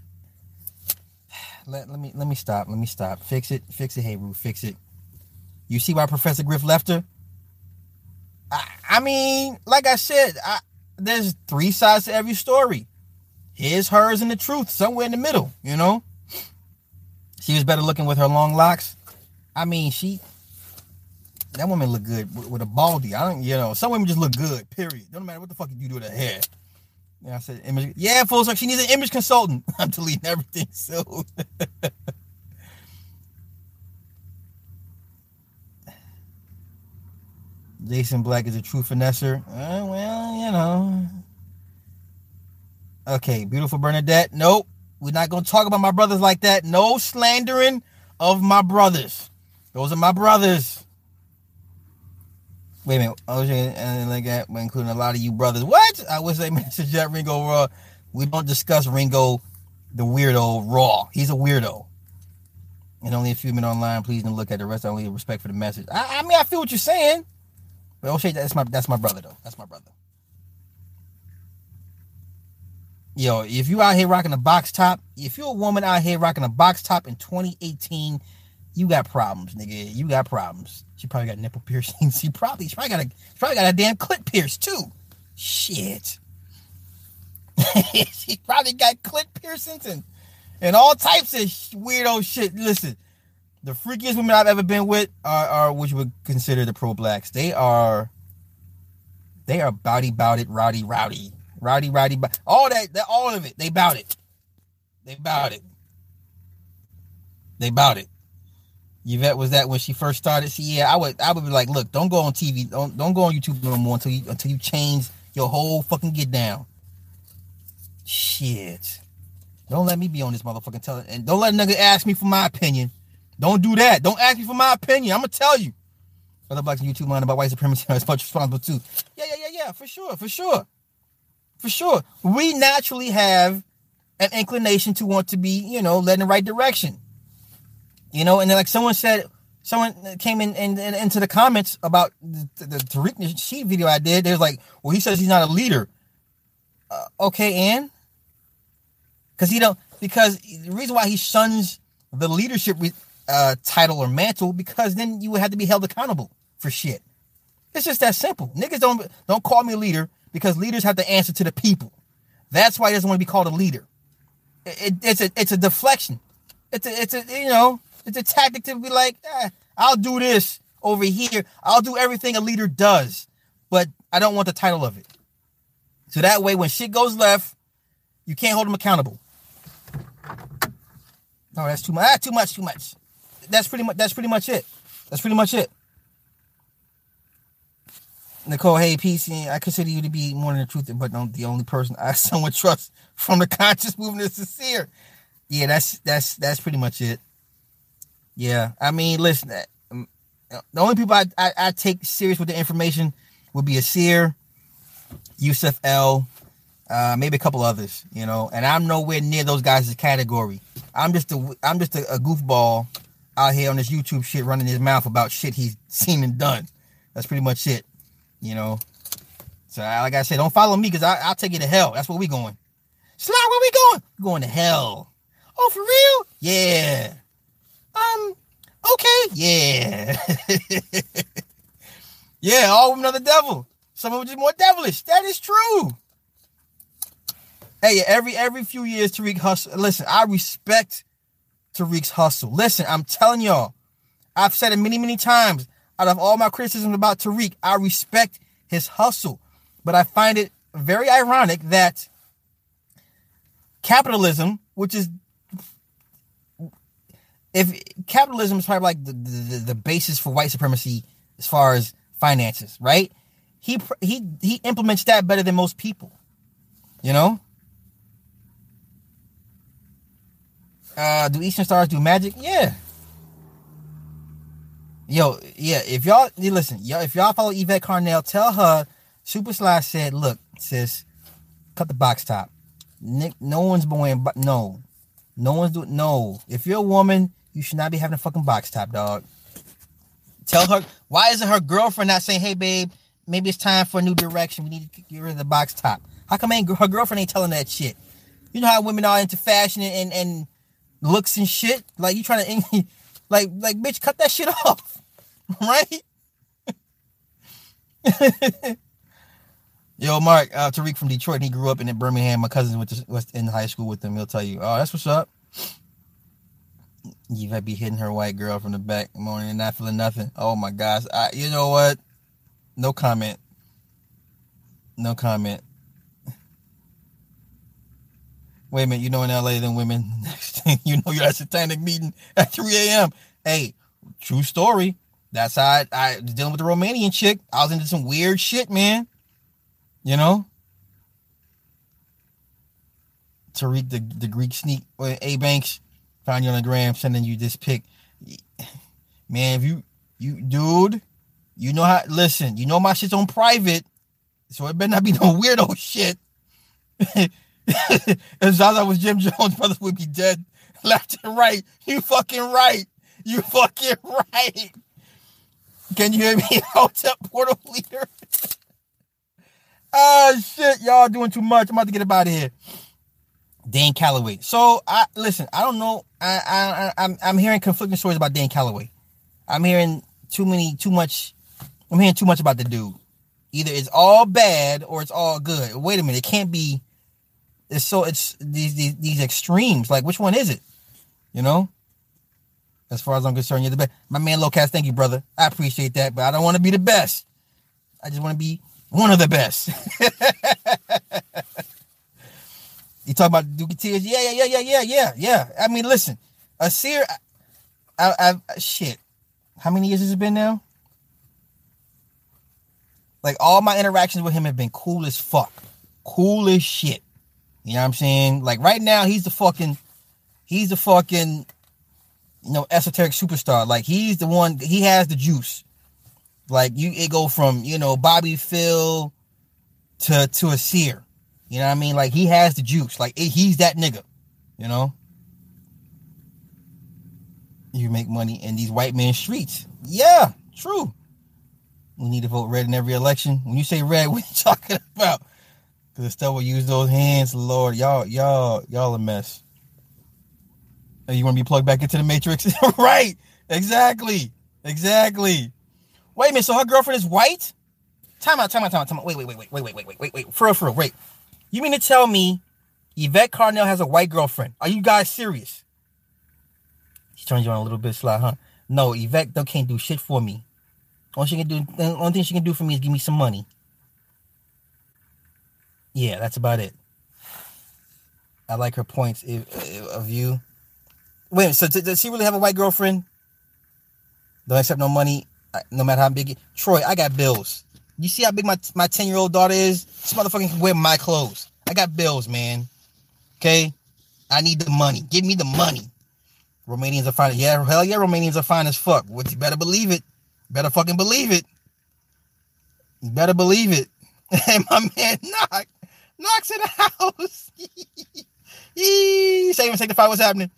let, let me let me stop. Let me stop. Fix it. Fix it. Hey, Ruth, fix it. You see why Professor Griff left her? I, I mean, like I said, I, there's three sides to every story. His, hers, and the truth, somewhere in the middle, you know? She was better looking with her long locks. I mean, she that woman look good with, with, a baldy. I don't, you know, some women just look good. Period. Don't matter what the fuck you do to her hair. Yeah, I said image. Yeah, full like she needs an image consultant. I'm deleting everything. So. Jason Black is a true finesser. Uh, well, you know. Okay, beautiful Bernadette. Nope. We're not going to talk about my brothers like that. No slandering of my brothers. Those are my brothers. Wait a minute. OJ and uh, like that, including a lot of you brothers. What? I would say message at Ringo Raw. We don't discuss Ringo, the weirdo, raw. He's a weirdo. And only a few men online. Please don't look at the rest. I only respect for the message. I, I mean, I feel what you're saying. But oh, OJ, that's my that's my brother though. That's my brother. Yo, if you out here rocking a box top, if you're a woman out here rocking a box top in 2018, you got problems, nigga. You got problems. She probably got nipple piercings. She probably, she probably got a, she probably got a damn clit pierced too. Shit. she probably got clit piercings and and all types of weirdo shit. Listen, the freakiest women I've ever been with are, are which would consider the pro blacks. They are, they are bowdy it, rowdy rowdy, rowdy rowdy, all that, that, all of it. They bout it. They bout it. They bout it. Yvette was that when she first started. She yeah, I would I would be like, look, don't go on TV, don't don't go on YouTube no more until you until you change your whole fucking get down. Shit. Don't let me be on this motherfucking tell and don't let a nigga ask me for my opinion. Don't do that. Don't ask me for my opinion. I'm gonna tell you. Other blacks on YouTube mind about white supremacy are as much responsible too. Yeah, yeah, yeah, yeah, for sure, for sure. For sure. We naturally have an inclination to want to be, you know, led in the right direction. You know, and then like someone said, someone came in and, into the comments about the, the, the Tariq Nasheed video I did. They was like, well, he says he's not a leader. Uh, okay, and because he don't because the reason why he shuns the leadership uh, title or mantle because then you would have to be held accountable for shit. It's just that simple. Niggas don't don't call me a leader because leaders have to answer to the people. That's why he doesn't want to be called a leader. It, it, it's a it's a deflection. It's a it's a you know it's a tactic to be like, eh, I'll do this over here. I'll do everything a leader does, but I don't want the title of it. So that way, when shit goes left, you can't hold them accountable. No, that's too much. Ah, too much. Too much. That's pretty much. That's pretty much it. That's pretty much it. Nicole, hey, peace. I consider you to be more than the truth, but the only person I somewhat trust from the conscious movement is sincere. Yeah, that's that's that's pretty much it. Yeah, I mean, listen, uh, um, the only people I, I, I take serious with the information would be Asir, Yusuf L, uh, maybe a couple others, you know. And I'm nowhere near those guys' category. I'm just a I'm just a, a goofball out here on this YouTube shit, running his mouth about shit he's seen and done. That's pretty much it, you know. So like I said, don't follow me because I'll take you to hell. That's where we going. Slide, where we going? Going to hell. Oh, for real? Yeah. Um, okay, yeah. yeah, all women are the devil. Some of them just more devilish. That is true. Hey, every every few years, Tariq hustle. Listen, I respect Tariq's hustle. Listen, I'm telling y'all, I've said it many, many times. Out of all my criticisms about Tariq, I respect his hustle. But I find it very ironic that capitalism, which is if capitalism is probably like the, the, the basis for white supremacy as far as finances, right? He he he implements that better than most people. You know? Uh do Eastern Stars do magic? Yeah. Yo, yeah, if y'all listen, y'all if y'all follow Yvette Carnell, tell her Super Sly said, look, sis, cut the box top. Nick, no one's born, but no. No one's doing no. If you're a woman You should not be having a fucking box top, dog. Tell her why isn't her girlfriend not saying, "Hey, babe, maybe it's time for a new direction. We need to get rid of the box top." How come ain't, her girlfriend ain't telling that shit? You know how women are into fashion and, and looks and shit. Like you trying to, like, like, bitch, cut that shit off, right? Yo, Mark, uh, Tariq from Detroit. He grew up in Birmingham. My cousin went to, was in high school with him. He'll tell you. Oh, that's what's up. You might be hitting her white girl from the back morning and not feeling nothing. Oh my gosh. I, you know what? No comment. No comment. Wait a minute, you know in LA, then women, next thing you know, you're at satanic meeting at 3 a.m. Hey, true story. That's how I, I dealing with the Romanian chick. I was into some weird shit, man. You know? Tariq, the, the Greek sneak, uh, A Banks, found you on the gram, sending you this pic. Man, if you, you, dude, you know how, listen, you know my shit's on private, so it better not be no weirdo shit. if Zaza was Jim Jones, brothers would be dead left and right. You fucking right. You fucking right. Can you hear me? Hotel portal leader. oh shit, y'all doing too much. I'm about to get about here. Dan Calloway. So I listen. I don't know. I I I'm I'm hearing conflicting stories about Dan Calloway. I'm hearing too many, too much. I'm hearing too much about the dude. Either it's all bad or it's all good. Wait a minute. It can't be it's so it's these, these these extremes. Like which one is it? You know. As far as I'm concerned, you're the best. My man Locast, thank you, brother. I appreciate that, but I don't want to be the best. I just want to be one of the best. you talk about Dookie Tears? Yeah, yeah, yeah, yeah, yeah, yeah, yeah. I mean, listen, a seer. I, I, I, shit. How many years has it been now? Like all my interactions with him have been cool as fuck, cool as shit. You know what I'm saying? Like right now, he's the fucking, he's the fucking, you know, esoteric superstar. Like he's the one. He has the juice. Like you, it go from you know Bobby Phil to to a seer. You know what I mean? Like he has the juice. Like he's that nigga. You know. You make money in these white man streets. Yeah, true. We need to vote red in every election. When you say red, what are you talking about? Cause Estelle will use those hands, Lord. Y'all, y'all, y'all a mess. And you want to be plugged back into the matrix? right. Exactly. Exactly. Wait a minute. So her girlfriend is white? Time out, time out, time out, time out. Wait, wait, wait, wait, wait, wait, wait, wait, wait, wait. For real, for real, wait. You mean to tell me Yvette Carnell has a white girlfriend? Are you guys serious? She turned you on a little bit sly, huh? No, Yvette don't can't do shit for me. All she can do, the only thing she can do for me is give me some money. Yeah, that's about it. I like her points of view. Wait, so does she really have a white girlfriend? Don't accept no money, no matter how big. Troy, I got bills. You see how big my my ten year old daughter is? This motherfucker can wear my clothes. I got bills, man. Okay, I need the money. Give me the money. Romanians are fine. Yeah, hell yeah, Romanians are fine as fuck. What you better believe it. Better fucking believe it. You better believe it. And my man knock knocks in the house. Saving sanctify, what's happening?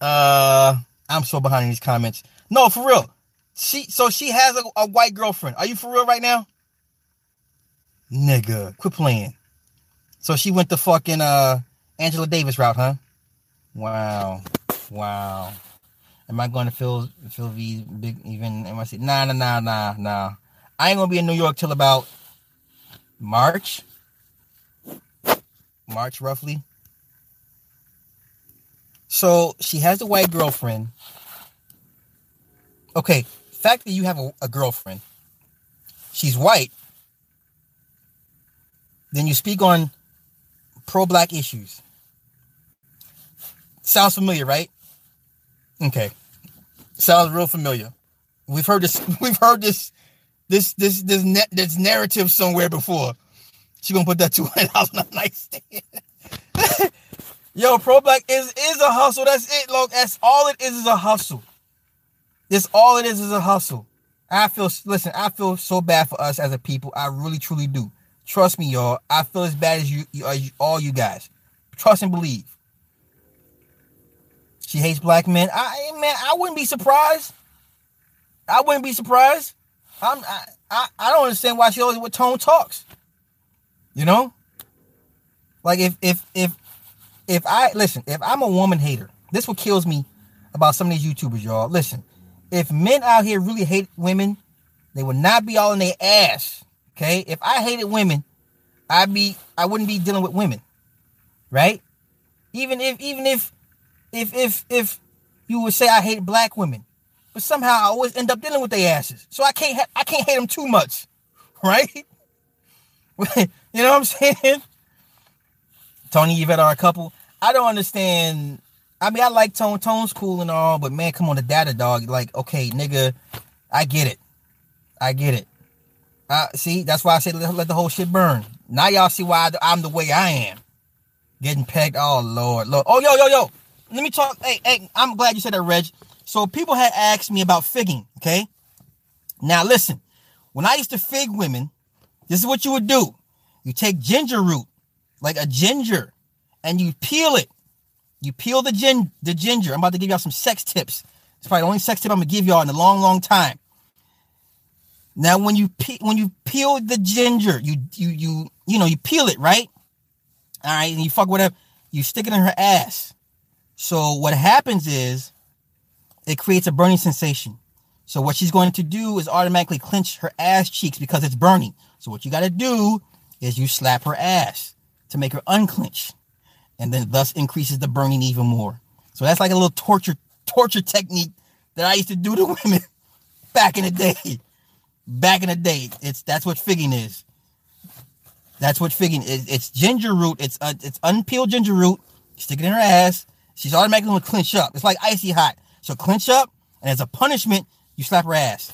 Uh, I'm so behind in these comments. No, for real. She so she has a, a white girlfriend. Are you for real right now? Nigga, quit playing. So she went the fucking uh Angela Davis route, huh? Wow. Wow. Am I going to Phil Phil V big even am I say nah nah nah nah nah. I ain't gonna be in New York till about March. March roughly. So she has a white girlfriend. Okay, fact that you have a, a girlfriend, she's white, then you speak on pro black issues. Sounds familiar, right? Okay. Sounds real familiar. We've heard this we've heard this this this this net this narrative somewhere before. She gonna put that two hundred dollars on a nightstand. Yo, pro black is is a hustle. That's it, look. That's all it is is a hustle. That's all it is is a hustle. I feel listen. I feel so bad for us as a people. I really truly do. Trust me, y'all. I feel as bad as you, you all you guys. Trust and believe. She hates black men. I man, I wouldn't be surprised. I wouldn't be surprised. I'm I, I, I don't understand why she always with tone talks. You know? Like if if if if I listen, if I'm a woman hater, this what kills me about some of these YouTubers, y'all. Listen, if men out here really hate women, they would not be all in their ass. Okay? If I hated women, I'd be I wouldn't be dealing with women. Right? Even if even if if if if you would say I hate black women, but somehow I always end up dealing with their asses. So I can't ha- I can't hate them too much. Right? you know what I'm saying? Tony Yvette are a couple. I don't understand. I mean, I like Tone. Tone's cool and all, but man, come on, the data dog. Like, okay, nigga, I get it. I get it. Uh, see, that's why I said let, let the whole shit burn. Now y'all see why I'm the way I am. Getting pegged. Oh Lord, Lord. Oh yo yo yo. Let me talk. Hey hey. I'm glad you said that, Reg. So people had asked me about figging. Okay. Now listen. When I used to fig women, this is what you would do. You take ginger root, like a ginger, and you peel it. You peel the gin the ginger. I'm about to give y'all some sex tips. It's probably the only sex tip I'm gonna give y'all in a long, long time. Now, when you pe- when you peel the ginger, you you you you know you peel it right. All right, and you fuck whatever. You stick it in her ass. So what happens is, it creates a burning sensation. So what she's going to do is automatically clench her ass cheeks because it's burning. So what you got to do is you slap her ass to make her unclench, and then thus increases the burning even more. So that's like a little torture torture technique that I used to do to women back in the day. Back in the day, it's that's what figging is. That's what figging is. It's ginger root. It's uh, it's unpeeled ginger root. Stick it in her ass. She's automatically gonna clench up. It's like icy hot. So clench up, and as a punishment, you slap her ass.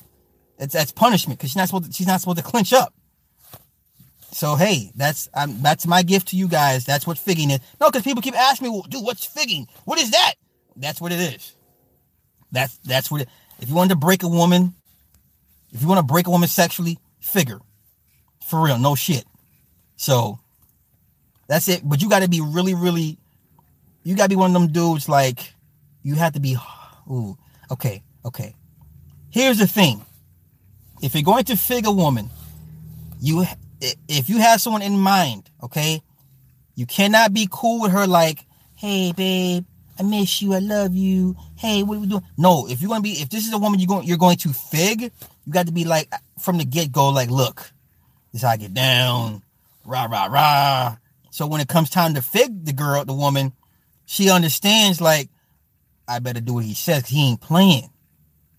It's that's punishment because she's not supposed to, she's not supposed to clench up. So hey, that's um, that's my gift to you guys. That's what figging is. No, because people keep asking me, well, dude, what's figging? What is that? That's what it is. That's that's what. It, if you want to break a woman, if you want to break a woman sexually, figure. For real, no shit. So that's it. But you got to be really, really. You got to be one of them dudes like you have to be. Ooh, okay, okay. Here's the thing. If you're going to fig a woman, you if you have someone in mind, okay, you cannot be cool with her like, hey babe, I miss you, I love you. Hey, what are we doing? No, if you're gonna be, if this is a woman you're going, you're going to fig, you got to be like from the get go, like, look, this how I get down, rah rah rah. So when it comes time to fig the girl, the woman, she understands like, I better do what he says. he ain't playing.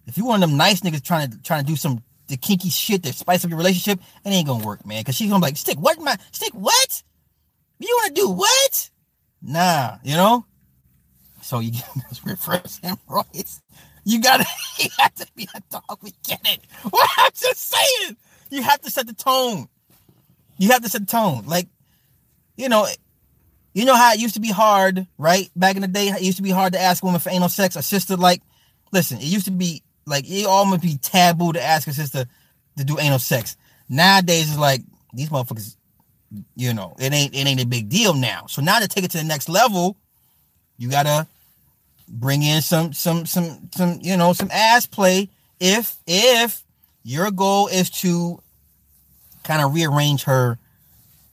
If you one of them nice niggas trying to trying to do some the kinky shit that spice up your relationship, it ain't gonna work, man. Cause she's gonna be like, stick what my stick what? You wanna do what? Nah, you know? So you get this reverse hemorrhoids. You gotta you have to be a dog. We get it. What I'm just saying. You have to set the tone. You have to set the tone. Like, you know, you know how it used to be hard, right? Back in the day, it used to be hard to ask a woman for anal sex. A sister, like, listen, it used to be like it almost be taboo to ask a sister to do anal sex. Nowadays, it's like these motherfuckers, you know, it ain't it ain't a big deal now. So now to take it to the next level, you gotta bring in some some some some you know some ass play. If if your goal is to kind of rearrange her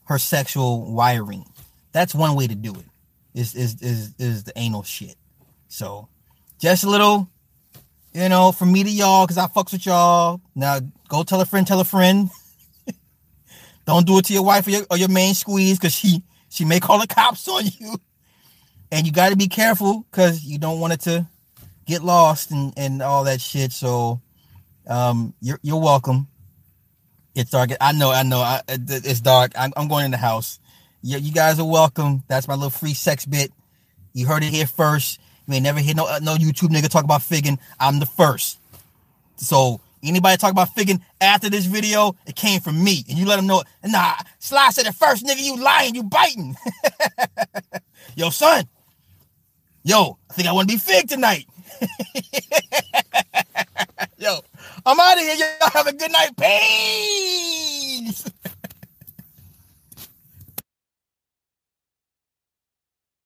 her sexual wiring, that's one way to do it. Is is is is the anal shit. So just a little you know, from me to y'all, because I fucks with y'all. Now go tell a friend, tell a friend. Don't do it to your wife or your, or your main squeeze, because she she may call the cops on you. And you got to be careful because you don't want it to get lost and, and all that shit. So um, you're you're welcome. It's dark. I know, I know. I, it's dark. I'm, I'm going in the house. You, you guys are welcome. That's my little free sex bit. You heard it here first. You ain't never hear no uh, no YouTube nigga talk about figging. I'm the first. So anybody talk about figging after this video, it came from me. And you let them know, nah, Sly said it first, nigga, you lying, you biting. Yo, son. Yo, I think I want to be fig tonight. Yo, I'm out of here. Y'all have a good night. Peace.